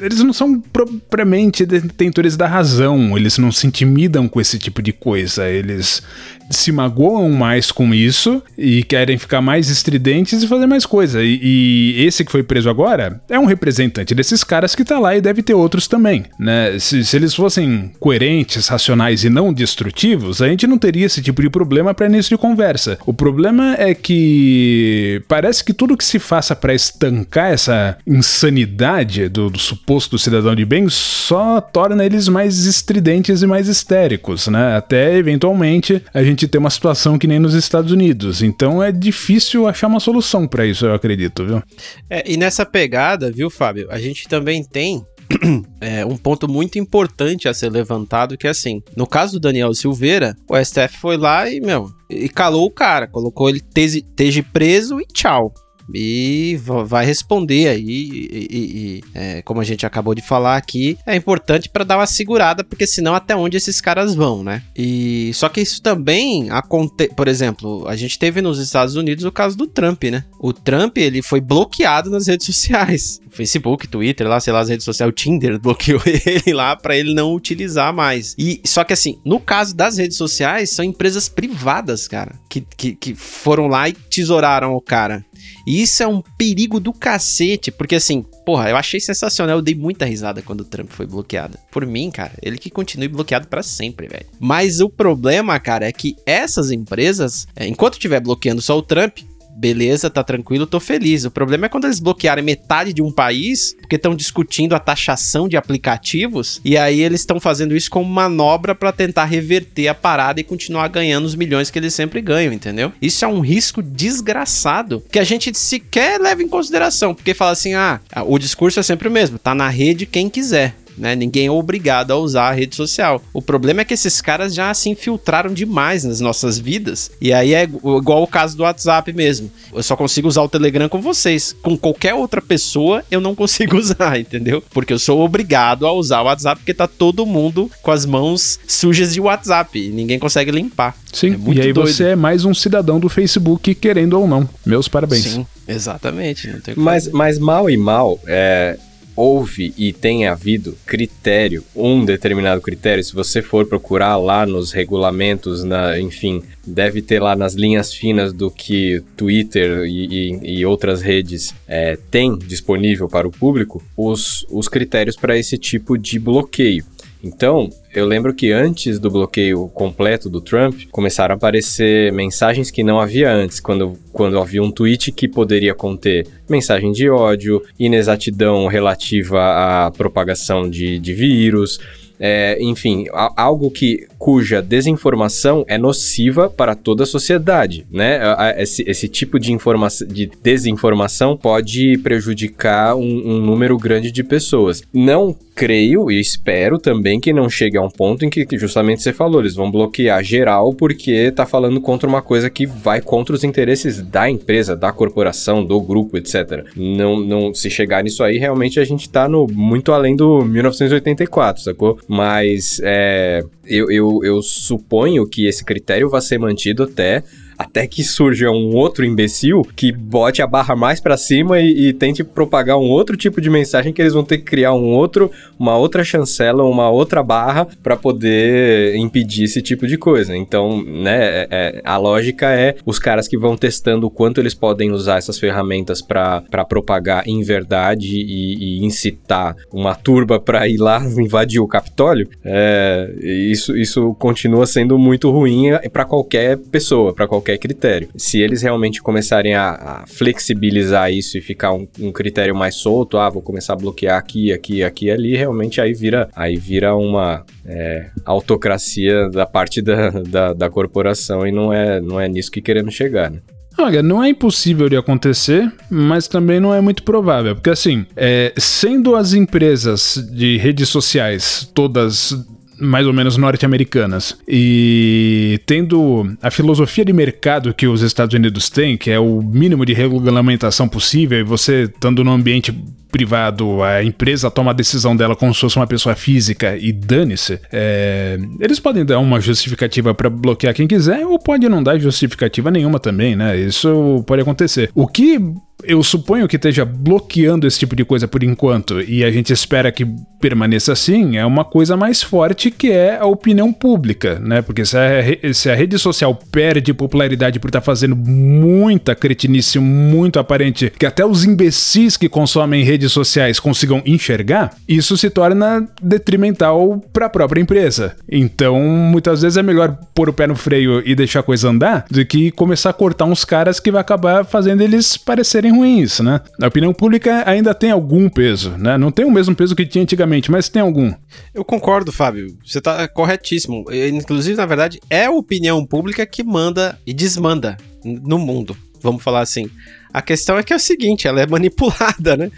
eles não são propriamente detentores da razão, eles não se intimidam com esse tipo de coisa, eles se magoam mais com isso e querem ficar mais estridentes e fazer mais coisa. E, e, esse que foi preso agora é um representante desses caras que tá lá e deve ter outros também, né? Se, se eles fossem coerentes, racionais e não destrutivos, a gente não teria esse tipo de problema para início de conversa. O problema é que parece que tudo que se faça para estancar essa insanidade do, do suposto cidadão de bem só torna eles mais estridentes e mais histéricos, né? Até eventualmente a gente ter uma situação que nem nos Estados Unidos. Então é difícil achar uma solução para isso, eu acredito, viu?
É, e nessa pegada, viu, Fábio, a gente também tem é, um ponto muito importante a ser levantado, que é assim, no caso do Daniel Silveira, o STF foi lá e, meu, e calou o cara, colocou ele esteja preso e tchau e vai responder aí. E, e, e é, como a gente acabou de falar aqui, é importante para dar uma segurada, porque senão até onde esses caras vão, né? E só que isso também acontece, por exemplo, a gente teve nos Estados Unidos o caso do Trump, né? O Trump ele foi bloqueado nas redes sociais, Facebook, Twitter, lá sei lá as redes sociais, o Tinder bloqueou ele lá para ele não utilizar mais. E só que assim, no caso das redes sociais são empresas privadas, cara, que, que, que foram lá e tesouraram o cara. E isso é um perigo do cacete, porque assim, porra, eu achei sensacional, eu dei muita risada quando o Trump foi bloqueado. Por mim, cara, ele que continue bloqueado para sempre, velho. Mas o problema, cara, é que essas empresas, é, enquanto estiver bloqueando só o Trump, beleza, tá tranquilo, tô feliz. O problema é quando eles bloquearem metade de um país, porque estão discutindo a taxação de aplicativos, e aí eles estão fazendo isso como manobra para tentar reverter a parada e continuar ganhando os milhões que eles sempre ganham, entendeu? Isso é um risco desgraçado que a gente sequer leva em consideração, porque fala assim: ah, o discurso é sempre o mesmo, tá na rede quem quiser né? Ninguém é obrigado a usar a rede social. O problema é que esses caras já se infiltraram demais nas nossas vidas. E aí é igual o caso do WhatsApp mesmo. Eu só consigo usar o Telegram com vocês. Com qualquer outra pessoa, eu não consigo usar, entendeu? Porque eu sou obrigado a usar o WhatsApp porque tá todo mundo com as mãos sujas de WhatsApp e ninguém consegue limpar.
Sim, é e aí doido. você é mais um cidadão do Facebook, querendo ou não. Meus parabéns. Sim,
exatamente.
mas, mas mal e mal, é, houve e tem havido critério, um determinado critério, se você for procurar lá nos regulamentos, na, enfim, deve ter lá nas linhas finas do que Twitter e, e, e outras redes é, têm disponível para o público, os, os critérios para esse tipo de bloqueio. Então, eu lembro que antes do bloqueio completo do Trump, começaram a aparecer mensagens que não havia antes, quando, quando havia um tweet que poderia conter mensagem de ódio, inexatidão relativa à propagação de, de vírus. É, enfim, algo que cuja desinformação é nociva para toda a sociedade, né? Esse, esse tipo de, informação, de desinformação pode prejudicar um, um número grande de pessoas. Não creio e espero também que não chegue a um ponto em que, justamente você falou, eles vão bloquear geral porque tá falando contra uma coisa que vai contra os interesses da empresa, da corporação, do grupo, etc. Não, não se chegar nisso aí, realmente a gente tá no muito além do 1984, sacou? Mas é, eu, eu, eu suponho que esse critério vai ser mantido até até que surja um outro imbecil que bote a barra mais para cima e, e, tente propagar um outro tipo de mensagem que eles vão ter que criar um outro, uma outra chancela, uma outra barra para poder impedir esse tipo de coisa. Então, né, é, é, a lógica é os caras que vão testando o quanto eles podem usar essas ferramentas para propagar em verdade e, e, incitar uma turba para ir lá invadir o Capitólio. É, isso, isso continua sendo muito ruim para qualquer pessoa, para qualquer qualquer critério. Se eles realmente começarem a, a flexibilizar isso e ficar um, um, critério mais solto, ah, vou começar a bloquear aqui, aqui, aqui, ali, realmente aí vira, aí vira uma é, autocracia da parte da, da, da corporação e não é, não é nisso que queremos chegar, né?
Olha, não é impossível de acontecer, mas também não é muito provável. Porque, assim, é, sendo as empresas de redes sociais todas mais ou menos norte-americanas. E tendo a filosofia de mercado que os Estados Unidos têm, que é o mínimo de regulamentação possível, e você estando no ambiente privado, a empresa toma a decisão dela como se fosse uma pessoa física e dane-se, é, eles podem dar uma justificativa para bloquear quem quiser ou pode não dar justificativa nenhuma também, né? Isso pode acontecer. O que eu suponho que esteja bloqueando esse tipo de coisa por enquanto e a gente espera que permaneça assim, é uma coisa mais forte que é a opinião pública, né? Porque se a, se a rede social perde popularidade por estar tá fazendo muita cretinice muito aparente, que até os imbecis que consomem redes sociais consigam enxergar, isso se torna detrimental para a própria empresa. Então, muitas vezes é melhor pôr o pé no freio e deixar a coisa andar do que começar a cortar uns caras que vai acabar fazendo eles parecerem ruins, né? A opinião pública ainda tem algum peso, né? Não tem o mesmo peso que tinha antigamente, mas tem algum.
Eu concordo, Fábio. Você tá corretíssimo. Inclusive, na verdade, é a opinião pública que manda e desmanda no mundo. Vamos falar assim. A questão é que é o seguinte, ela é manipulada, né?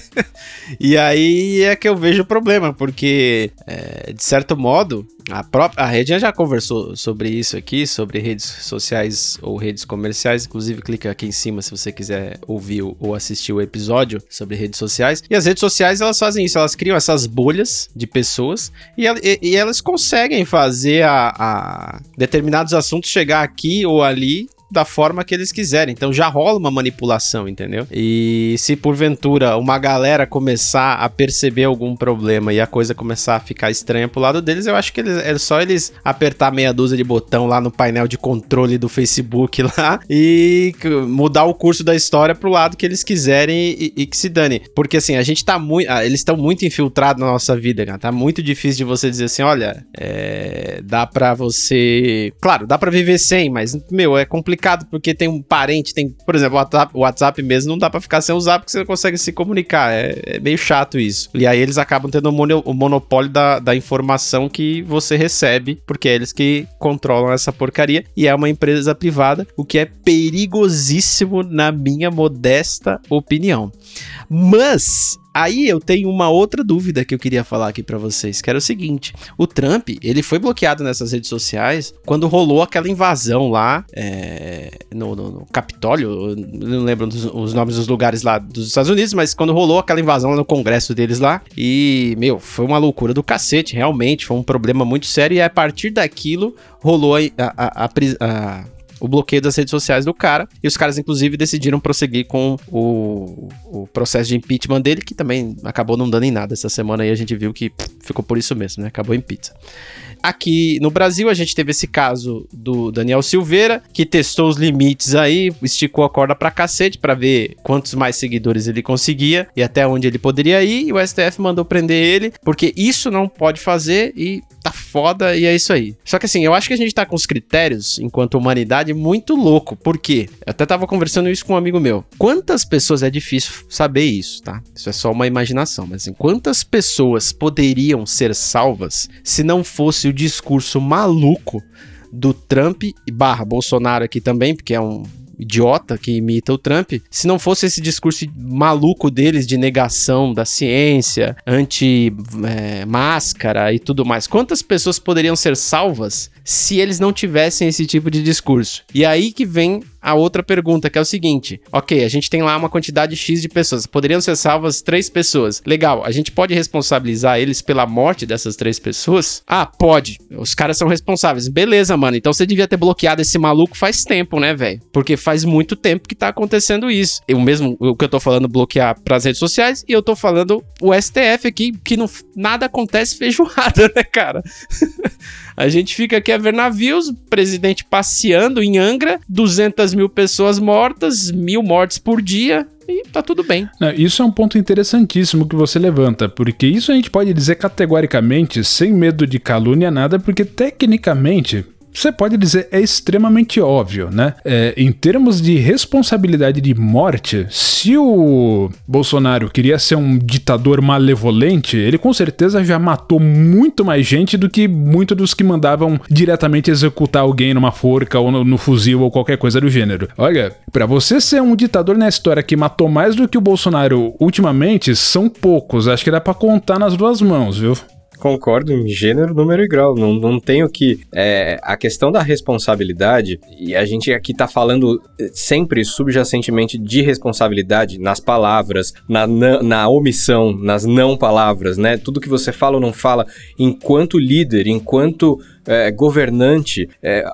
e aí é que eu vejo o problema, porque, é, de certo modo, a própria a rede já conversou sobre isso aqui, sobre redes sociais ou redes comerciais. Inclusive, clica aqui em cima se você quiser ouvir ou assistir o episódio sobre redes sociais. E as redes sociais elas fazem isso, elas criam essas bolhas de pessoas e, e, e elas conseguem fazer a, a determinados assuntos chegar aqui ou ali da forma que eles quiserem. Então já rola uma manipulação, entendeu? E se porventura uma galera começar a perceber algum problema e a coisa começar a ficar estranha pro lado deles, eu acho que eles, é só eles apertar meia dúzia de botão lá no painel de controle do Facebook lá e mudar o curso da história pro lado que eles quiserem e, e que se dane. Porque assim, a gente tá muito. Ah, eles estão muito infiltrados na nossa vida, cara. Tá muito difícil de você dizer assim: olha, é, dá pra você. Claro, dá pra viver sem, mas, meu, é complicado complicado porque tem um parente, tem, por exemplo, o WhatsApp, WhatsApp mesmo não dá para ficar sem usar porque você não consegue se comunicar. É, é meio chato isso. E aí eles acabam tendo o, mono, o monopólio da, da informação que você recebe, porque é eles que controlam essa porcaria. E é uma empresa privada, o que é perigosíssimo na minha modesta opinião. Mas Aí eu tenho uma outra dúvida que eu queria falar aqui para vocês, que era o seguinte: o Trump ele foi bloqueado nessas redes sociais quando rolou aquela invasão lá é, no, no, no, Capitólio, não lembro dos, os nomes dos lugares lá dos Estados Unidos, mas quando rolou aquela invasão lá no Congresso deles lá e meu foi uma loucura do cacete, realmente foi um problema muito sério e a partir daquilo rolou a, a, a, a o bloqueio das redes sociais do cara. E os caras, inclusive, decidiram prosseguir com o, o processo de impeachment dele, que também acabou não dando em nada. Essa semana aí a gente viu que ficou por isso mesmo, né? Acabou em pizza. Aqui no Brasil, a gente teve esse caso do Daniel Silveira, que testou os limites aí, esticou a corda pra cacete pra ver quantos mais seguidores ele conseguia e até onde ele poderia ir. E o STF mandou prender ele, porque isso não pode fazer e tá foda e é isso aí. Só que assim, eu acho que a gente tá com os critérios, enquanto humanidade, muito louco. Por quê? Eu até tava conversando isso com um amigo meu. Quantas pessoas, é difícil saber isso, tá? Isso é só uma imaginação, mas assim, quantas pessoas poderiam ser salvas se não fosse o discurso maluco do Trump barra Bolsonaro aqui também, porque é um idiota que imita o Trump, se não fosse esse discurso maluco deles de negação da ciência, anti-máscara é, e tudo mais, quantas pessoas poderiam ser salvas se eles não tivessem esse tipo de discurso? E aí que vem a outra pergunta, que é o seguinte: ok, a gente tem lá uma quantidade X de pessoas, poderiam ser salvas três pessoas. Legal, a gente pode responsabilizar eles pela morte dessas três pessoas? Ah, pode. Os caras são responsáveis. Beleza, mano. Então você devia ter bloqueado esse maluco faz tempo, né, velho? Porque faz muito tempo que tá acontecendo isso. Eu mesmo, o que eu tô falando, bloquear pras redes sociais, e eu tô falando o STF aqui, que não, nada acontece feijoada, né, cara? A gente fica aqui a ver navios, presidente passeando em Angra, 200 mil pessoas mortas, mil mortes por dia, e tá tudo bem.
Isso é um ponto interessantíssimo que você levanta, porque isso a gente pode dizer categoricamente, sem medo de calúnia nada, porque tecnicamente você pode dizer é extremamente óbvio, né? É, em termos de responsabilidade de morte, se o Bolsonaro queria ser um ditador malevolente, ele com certeza já matou muito mais gente do que muitos dos que mandavam diretamente executar alguém numa forca ou no, no fuzil ou qualquer coisa do gênero. Olha, para você ser um ditador na história que matou mais do que o Bolsonaro ultimamente, são poucos. Acho que dá para contar nas duas mãos, viu?
Concordo em gênero, número e grau. Não, não tenho que. É, a questão da responsabilidade, e a gente aqui tá falando eh, sempre subjacentemente de responsabilidade nas palavras, na, na, na omissão, nas não palavras, né? Tudo que você fala ou não fala, enquanto líder, enquanto é, governante, é,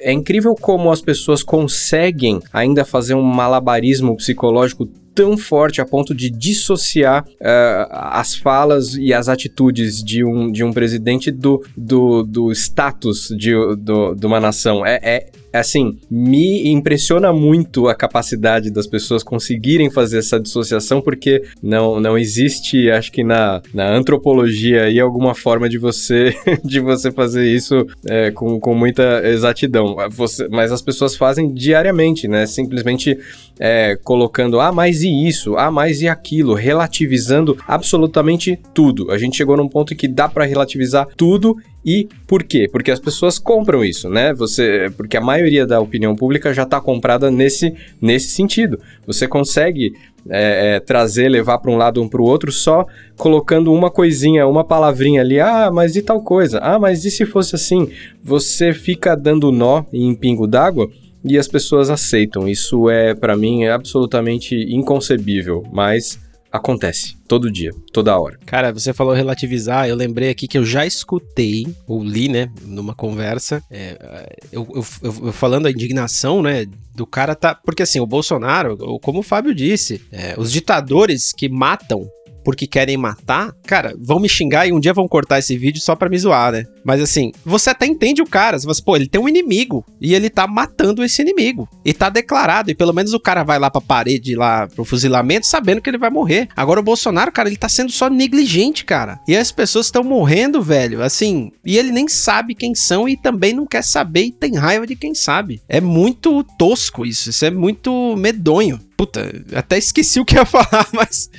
é incrível como as pessoas conseguem ainda fazer um malabarismo psicológico tão forte a ponto de dissociar uh, as falas e as atitudes de um, de um presidente do, do, do status de, do, de uma nação. É, é, assim, me impressiona muito a capacidade das pessoas conseguirem fazer essa dissociação, porque não, não existe, acho que na, na antropologia aí, alguma forma de você de você fazer isso é, com, com muita exatidão. Você, mas as pessoas fazem diariamente, né? Simplesmente é, colocando, ah, mais e isso, ah, mais e aquilo, relativizando absolutamente tudo. A gente chegou num ponto que dá para relativizar tudo e por quê? Porque as pessoas compram isso, né? Você, porque a maioria da opinião pública já está comprada nesse, nesse sentido. Você consegue é, é, trazer, levar para um lado um para o outro só colocando uma coisinha, uma palavrinha ali. Ah, mas e tal coisa? Ah, mas e se fosse assim? Você fica dando nó em pingo d'água e as pessoas aceitam. Isso é, para mim, é absolutamente inconcebível, mas acontece todo dia, toda hora.
Cara, você falou relativizar, eu lembrei aqui que eu já escutei, ou li, né, numa conversa, é, eu, eu, eu, falando a indignação, né, do cara tá. Porque assim, o Bolsonaro, como o Fábio disse, é, os ditadores que matam porque querem matar, cara, vão me xingar e um dia vão cortar esse vídeo só pra me zoar, né? Mas assim, você até entende o cara. Você fala pô, ele tem um inimigo e ele tá matando esse inimigo. E tá declarado. E pelo menos o cara vai lá pra parede, lá pro fuzilamento, sabendo que ele vai morrer. Agora o Bolsonaro, cara, ele tá sendo só negligente, cara. E as pessoas estão morrendo, velho. Assim, e ele nem sabe quem são e também não quer saber e tem raiva de quem sabe. É muito tosco isso. Isso é muito medonho. Puta, até esqueci o que ia falar, mas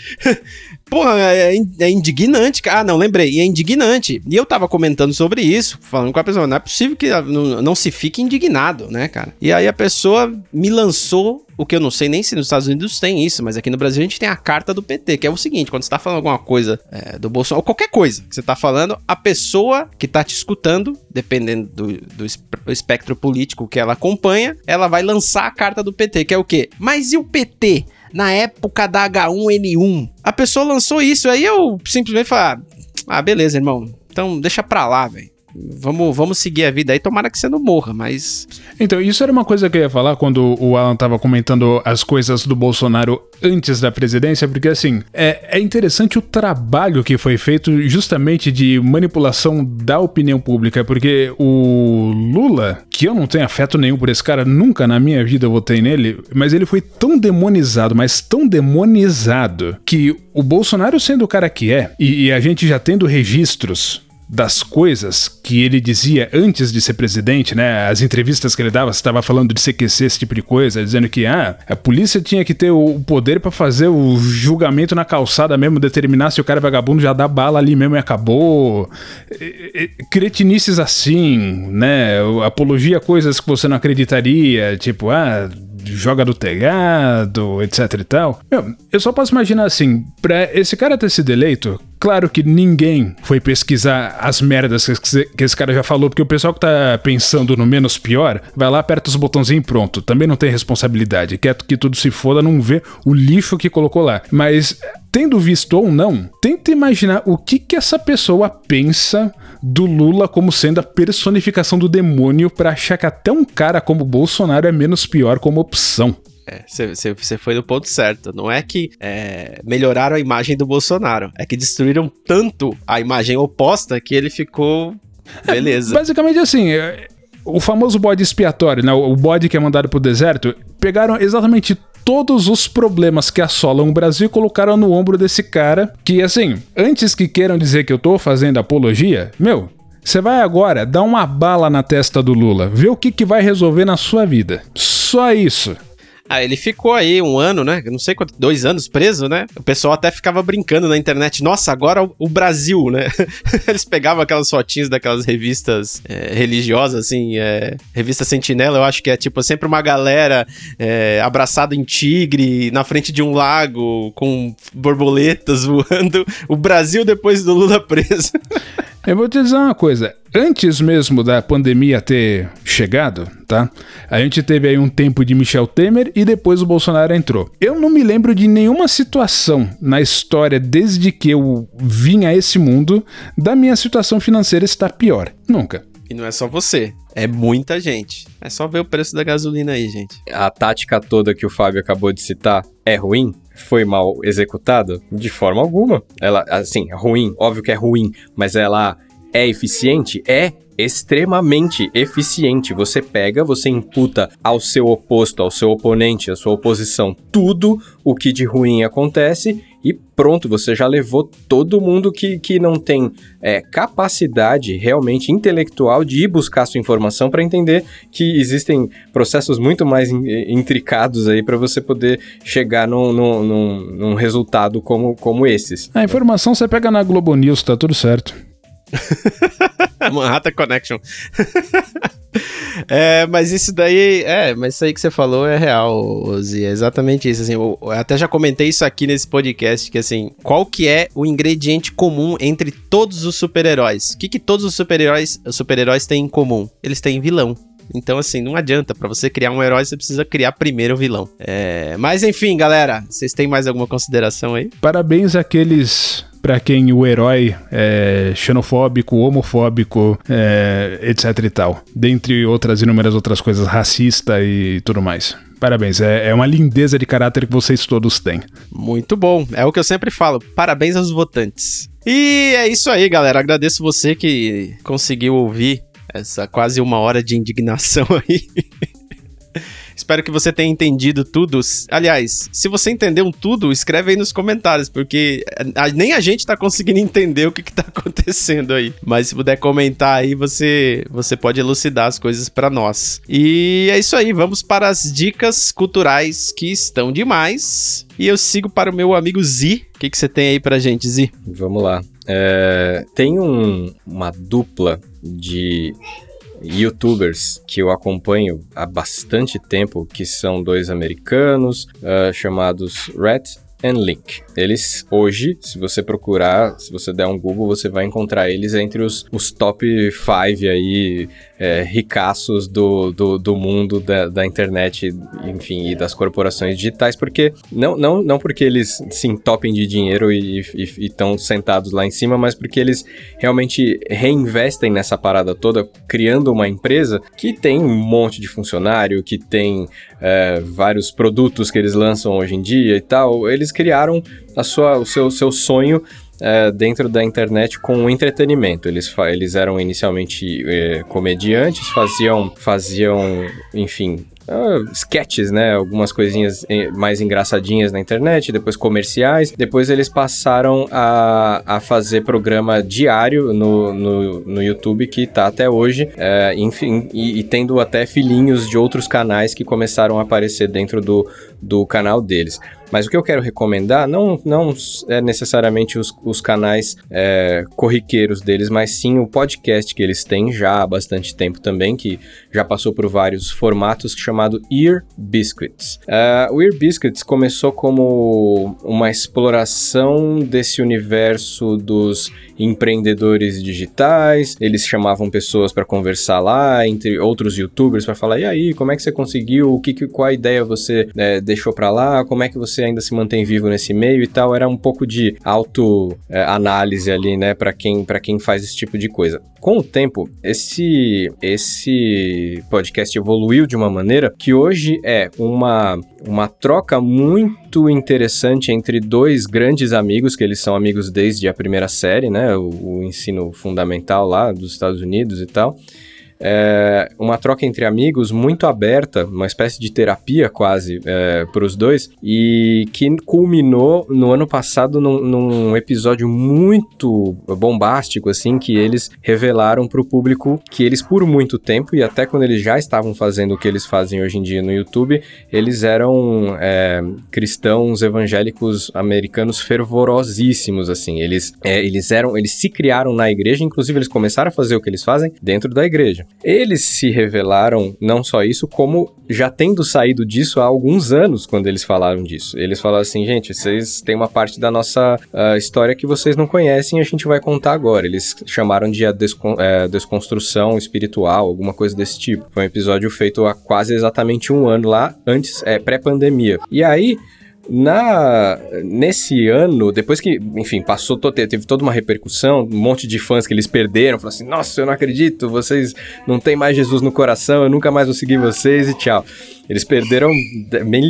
Porra, é, é, é indignante. Ah, não, lembrei. É indignante. E eu tava comentando sobre isso, falando com a pessoa. Não é possível que não, não se fique indignado, né, cara? E aí a pessoa me lançou o que eu não sei nem se nos Estados Unidos tem isso, mas aqui no Brasil a gente tem a carta do PT, que é o seguinte: quando você tá falando alguma coisa é, do Bolsonaro, ou qualquer coisa que você tá falando, a pessoa que tá te escutando, dependendo do, do espectro político que ela acompanha, ela vai lançar a carta do PT, que é o quê? Mas e o PT? Na época da H1N1. A pessoa lançou isso, aí eu simplesmente falei: ah, beleza, irmão. Então deixa pra lá, velho. Vamos, vamos seguir a vida aí, tomara que você não morra, mas.
Então, isso era uma coisa que eu ia falar quando o Alan tava comentando as coisas do Bolsonaro antes da presidência, porque assim, é, é interessante o trabalho que foi feito justamente de manipulação da opinião pública, porque o Lula, que eu não tenho afeto nenhum por esse cara, nunca na minha vida eu votei nele, mas ele foi tão demonizado, mas tão demonizado, que o Bolsonaro sendo o cara que é, e, e a gente já tendo registros das coisas que ele dizia antes de ser presidente, né? As entrevistas que ele dava, estava falando de CQC, esse tipo de coisa, dizendo que ah, a polícia tinha que ter o poder para fazer o julgamento na calçada mesmo, determinar se o cara é vagabundo, já dá bala ali mesmo e acabou. Cretinices assim, né? Apologia coisas que você não acreditaria, tipo, ah, joga do telhado, etc e tal. Meu, eu só posso imaginar assim, pra esse cara ter sido eleito, claro que ninguém foi pesquisar as merdas que esse cara já falou, porque o pessoal que tá pensando no menos pior, vai lá, aperta os botãozinhos e pronto. Também não tem responsabilidade. Quer que tudo se foda, não vê o lixo que colocou lá. Mas tendo visto ou não, tenta imaginar o que que essa pessoa pensa do Lula como sendo a personificação do demônio para achar que até um cara como Bolsonaro é menos pior como opção.
Você é, foi no ponto certo. Não é que é, melhoraram a imagem do Bolsonaro, é que destruíram tanto a imagem oposta que ele ficou. Beleza.
É, basicamente assim, é, o famoso bode expiatório, né? O bode que é mandado pro deserto, pegaram exatamente todos os problemas que assolam o Brasil e colocaram no ombro desse cara que, assim, antes que queiram dizer que eu tô fazendo apologia, meu, Você vai agora dar uma bala na testa do Lula, ver o que, que vai resolver na sua vida. Só isso.
Ah, ele ficou aí um ano, né? Não sei quanto, dois anos preso, né? O pessoal até ficava brincando na internet. Nossa, agora o, Brasil, né? Eles pegavam aquelas fotinhas daquelas revistas é, religiosas, assim, é, revista Sentinela, eu acho que é tipo sempre uma galera é, abraçada em tigre, na frente de um lago, com borboletas voando. O Brasil depois do Lula preso.
Eu vou te dizer uma coisa. Antes mesmo da pandemia ter chegado, tá? A gente teve aí um tempo de Michel Temer e depois o Bolsonaro entrou. Eu não me lembro de nenhuma situação na história desde que eu vim a esse mundo da minha situação financeira estar pior. Nunca.
E não é só você, é muita gente. É só ver o preço da gasolina aí, gente.
A tática toda que o Fábio acabou de citar é ruim? Foi mal executada? De forma alguma. Ela, assim, é ruim, óbvio que é ruim, mas ela é eficiente? É extremamente eficiente. Você pega, você imputa ao seu oposto, ao seu oponente, à sua oposição, tudo o que de ruim acontece e pronto, você já levou todo mundo que, que não tem é, capacidade realmente intelectual de ir buscar sua informação para entender que existem processos muito mais in, intricados aí para você poder chegar num, num, num, num, resultado como, como esses.
A informação você pega na Globo News, tá tudo certo.
Manhattan Connection. é, mas isso daí, é, mas isso aí que você falou é real, Ozzy, é exatamente isso, assim, eu, eu até já comentei isso aqui nesse podcast, que assim, qual que é o ingrediente comum entre todos os super-heróis? O que que todos os super-heróis super-heróis têm em comum? Eles têm vilão. Então, assim, não adianta. Para você criar um herói, você precisa criar primeiro o vilão. É... Mas, enfim, galera, vocês têm mais alguma consideração aí?
Parabéns àqueles para quem o herói é xenofóbico, homofóbico, é, etc e tal. Dentre outras inúmeras outras coisas, racista e tudo mais. Parabéns, é, é, uma lindeza de caráter que vocês todos têm.
Muito bom, é o que eu sempre falo. Parabéns aos votantes. E é isso aí, galera. Agradeço você que conseguiu ouvir essa quase uma hora de indignação aí. Espero que você tenha entendido tudo. Aliás, se você entendeu tudo, escreve aí nos comentários, porque nem a gente tá conseguindo entender o que, que tá acontecendo aí. Mas se puder comentar aí, você, você pode elucidar as coisas para nós. E é isso aí, vamos para as dicas culturais que estão demais. E eu sigo para o meu amigo Zi. O que, que você tem aí pra gente, Zi?
Vamos lá. É, tem um, uma dupla de youtubers que eu acompanho há bastante tempo, que são dois americanos, uh, chamados Rat and Link. Eles, hoje, se você procurar, se você der um Google, você vai encontrar eles entre os, os top 5 aí, é, ricaços do, do, do mundo da, da, internet, enfim, e das corporações digitais, porque, não, não, não porque eles se entopem de dinheiro e estão sentados lá em cima, mas porque eles realmente reinvestem nessa parada toda, criando uma empresa que tem um monte de funcionário, que tem é, vários produtos que eles lançam hoje em dia e tal, eles criaram a sua, o seu, seu sonho é, dentro da internet com entretenimento. Eles, eles eram inicialmente é, comediantes, faziam, faziam, enfim, uh, sketches, né? Algumas coisinhas eh, mais engraçadinhas na internet, depois comerciais. Depois eles passaram a, a fazer programa diário no, no, no YouTube, que tá até hoje, é, enfim, e, e, tendo até filhinhos de outros canais que começaram a aparecer dentro do, do canal deles. Mas o que eu quero recomendar não, não é necessariamente os, os canais é, corriqueiros deles, mas sim o podcast que eles têm já há bastante tempo também, que já passou por vários formatos, chamado Ear Biscuits. Uh, o Ear Biscuits começou como uma exploração desse universo dos empreendedores digitais, eles chamavam pessoas para conversar lá, entre outros youtubers, para falar: e aí, como é que você conseguiu? O que, qual ideia você é, deixou para lá? Como é que você ainda se mantém vivo nesse meio e tal? Era um pouco de autoanálise é, ali, né, para quem, quem faz esse tipo de coisa. Com o tempo, esse, esse podcast evoluiu de uma maneira que hoje é uma, uma troca muito interessante entre dois grandes amigos, que eles são amigos desde a primeira série, né? O, o ensino fundamental lá dos Estados Unidos e tal. É, uma troca entre amigos muito aberta, uma espécie de terapia quase é, para os dois, e que culminou no ano passado num, num, episódio muito bombástico, assim, que eles revelaram para o público que eles, por muito tempo, e até quando eles já estavam fazendo o que eles fazem hoje em dia no YouTube, eles eram é, cristãos evangélicos americanos fervorosíssimos, assim. Eles, é, eles eram, eles se criaram na igreja, inclusive eles começaram a fazer o que eles fazem dentro da igreja. Eles se revelaram não só isso, como já tendo saído disso há alguns anos quando eles falaram disso. Eles falaram assim, gente, vocês têm uma parte da nossa uh, história que vocês não conhecem e a gente vai contar agora. Eles chamaram de a descon é, desconstrução espiritual, alguma coisa desse tipo. Foi um episódio feito há quase exatamente um ano lá, antes, é, pré-pandemia. E aí, na nesse ano, depois que, enfim, passou, teve toda uma repercussão, um monte de fãs que eles perderam, falaram assim: "Nossa, eu não acredito, vocês não têm mais Jesus no coração, eu nunca mais vou seguir vocês" e tchau. Eles perderam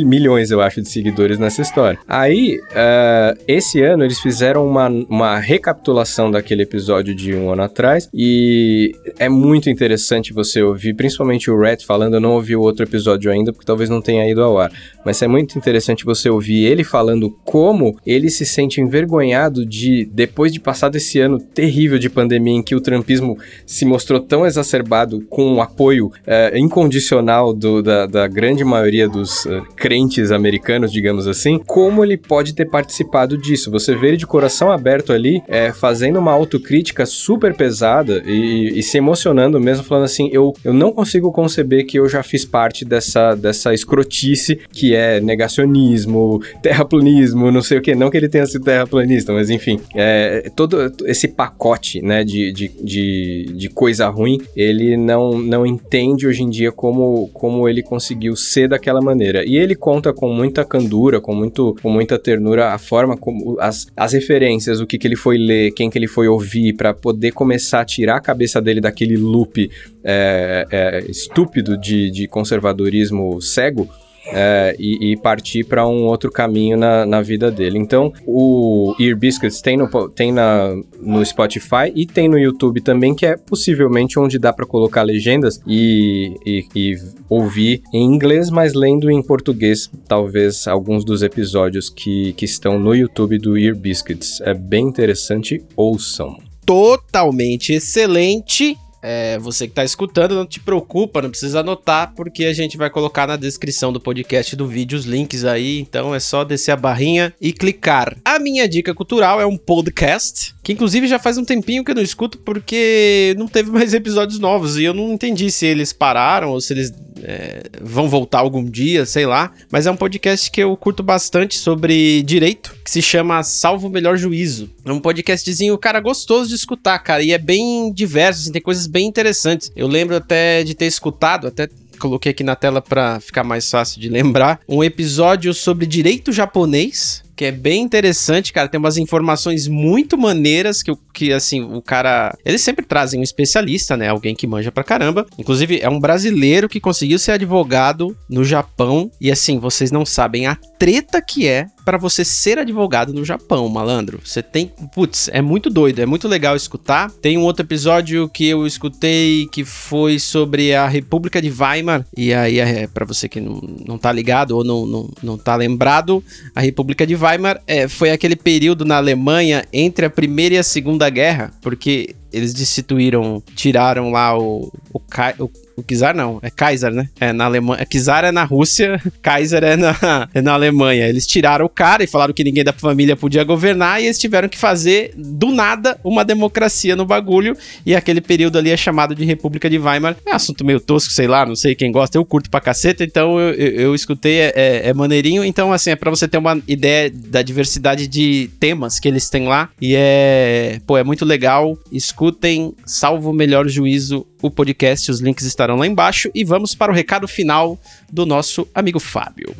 milhões, eu acho, de seguidores nessa história. Aí, uh, esse ano, eles fizeram uma, uma recapitulação daquele episódio de um ano atrás e é muito interessante você ouvir, principalmente o Red falando. Eu não ouvi o outro episódio ainda, porque talvez não tenha ido ao ar, mas é muito interessante você ouvir ele falando como ele se sente envergonhado de, depois de passar desse ano terrível de pandemia em que o trumpismo se mostrou tão exacerbado com o apoio uh, incondicional do, da, da grande grande maioria dos uh, crentes americanos, digamos assim, como ele pode ter participado disso. Você vê ele de coração aberto ali, é, fazendo uma autocrítica super pesada e, e, se emocionando mesmo, falando assim: eu, eu não consigo conceber que eu já fiz parte dessa, dessa escrotice que é negacionismo, terraplanismo, não sei o que. Não que ele tenha sido terraplanista, mas enfim, é, todo esse pacote né, de, de, de, de coisa ruim, ele não, não entende hoje em dia como, como ele conseguiu ser daquela maneira. E ele conta com muita candura, com, muito, com muita ternura a forma como as, as referências, o que, que ele foi ler, quem que ele foi ouvir, para poder começar a tirar a cabeça dele daquele loop é, é, estúpido de, de conservadorismo cego é, e, e, partir para um outro caminho na, na vida dele. Então, o Ear Biscuits tem, no, tem na, no Spotify e tem no YouTube também, que é possivelmente onde dá para colocar legendas e, e, e, ouvir em inglês, mas lendo em português, talvez alguns dos episódios que, que estão no YouTube do Ear Biscuits. É bem interessante, ouçam.
Totalmente excelente é, você que está escutando, não te preocupa, não precisa anotar, porque a gente vai colocar na descrição do podcast do vídeo os links aí, então é só descer a barrinha e clicar. A minha dica cultural é um podcast, que inclusive já faz um tempinho que eu não escuto, porque não teve mais episódios novos, e eu não entendi se eles pararam ou se eles é, vão voltar algum dia, sei lá. Mas é um podcast que eu curto bastante sobre direito, que se chama Salvo o Melhor Juízo. É um podcastzinho, cara, gostoso de escutar, cara, e é bem diverso, assim, tem coisas bem interessantes. Eu lembro até de ter escutado, até coloquei aqui na tela para ficar mais fácil de lembrar, um episódio sobre direito japonês que é bem interessante, cara. Tem umas informações muito maneiras que, que assim, o cara. Eles sempre trazem um especialista, né? Alguém que manja pra caramba. Inclusive, é um brasileiro que conseguiu ser advogado no Japão. E assim, vocês não sabem a treta que é para você ser advogado no Japão, malandro. Você tem. Putz, é muito doido, é muito legal escutar. Tem um outro episódio que eu escutei que foi sobre a República de Weimar. E aí, é, para você que não, não tá ligado ou não, não, não tá lembrado, a República de Weimar é, foi aquele período na Alemanha entre a Primeira e a Segunda Guerra, porque eles destituíram, tiraram lá o, o, o o Kizar não, é Kaiser, né? É na Alemanha. Kizar é na Rússia, Kaiser é na, é na Alemanha. Eles tiraram o cara e falaram que ninguém da família podia governar e eles tiveram que fazer do nada uma democracia no bagulho. E aquele período ali é chamado de República de Weimar. É assunto meio tosco, sei lá, não sei quem gosta. Eu curto pra caceta, então eu, eu, eu escutei, é, é, é, maneirinho. Então, assim, é pra você ter uma ideia da diversidade de temas que eles têm lá. E é, pô, é muito legal. Escutem, salvo o melhor juízo, o podcast. Os links estarão lá embaixo. E vamos para o recado final do nosso amigo Fábio.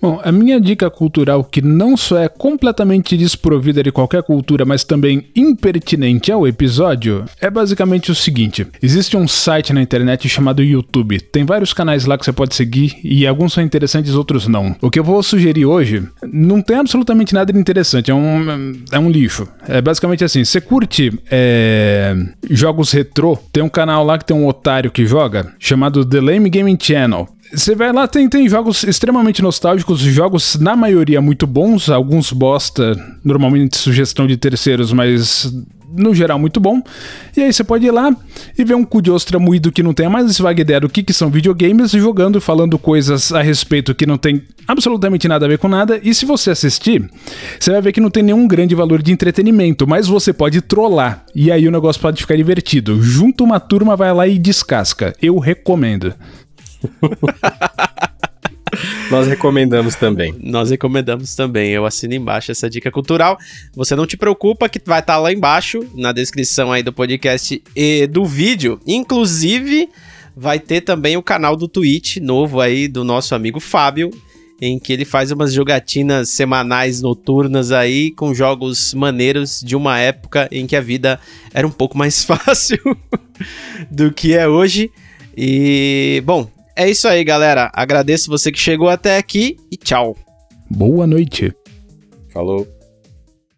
Bom, a minha dica cultural, que não só é completamente desprovida de qualquer cultura, mas também impertinente ao episódio, é basicamente o seguinte: existe um site na internet chamado YouTube. Tem vários canais lá que você pode seguir e alguns são interessantes, outros não. O que eu vou sugerir hoje não tem absolutamente nada de interessante, é um, é um lixo. É basicamente assim: você curte é, jogos retrô, tem um canal lá que tem um otário que joga chamado The Lame Gaming Channel. Você vai lá, tem, tem jogos extremamente nostálgicos, jogos na maioria muito bons, alguns bosta, normalmente sugestão de terceiros, mas no geral muito bom. E aí você pode ir lá e ver um cu de ostra moído que não tem a mais vaga ideia do que, que são videogames, jogando, falando coisas a respeito que não tem absolutamente nada a ver com nada. E se você assistir, você vai ver que não tem nenhum grande valor de entretenimento, mas você pode trollar. E aí o negócio pode ficar divertido. Junta uma turma, vai lá e descasca. Eu recomendo.
Nós recomendamos também.
Nós recomendamos também. Eu assino embaixo essa dica cultural. Você não te preocupa que vai estar tá lá embaixo na descrição aí do podcast e do vídeo. Inclusive, vai ter também o canal do Twitch novo aí do nosso amigo Fábio, em que ele faz umas jogatinas semanais noturnas aí com jogos maneiros de uma época em que a vida era um pouco mais fácil do que é hoje. E, bom, é isso aí, galera. Agradeço você que chegou até aqui e tchau.
Boa noite.
Falou.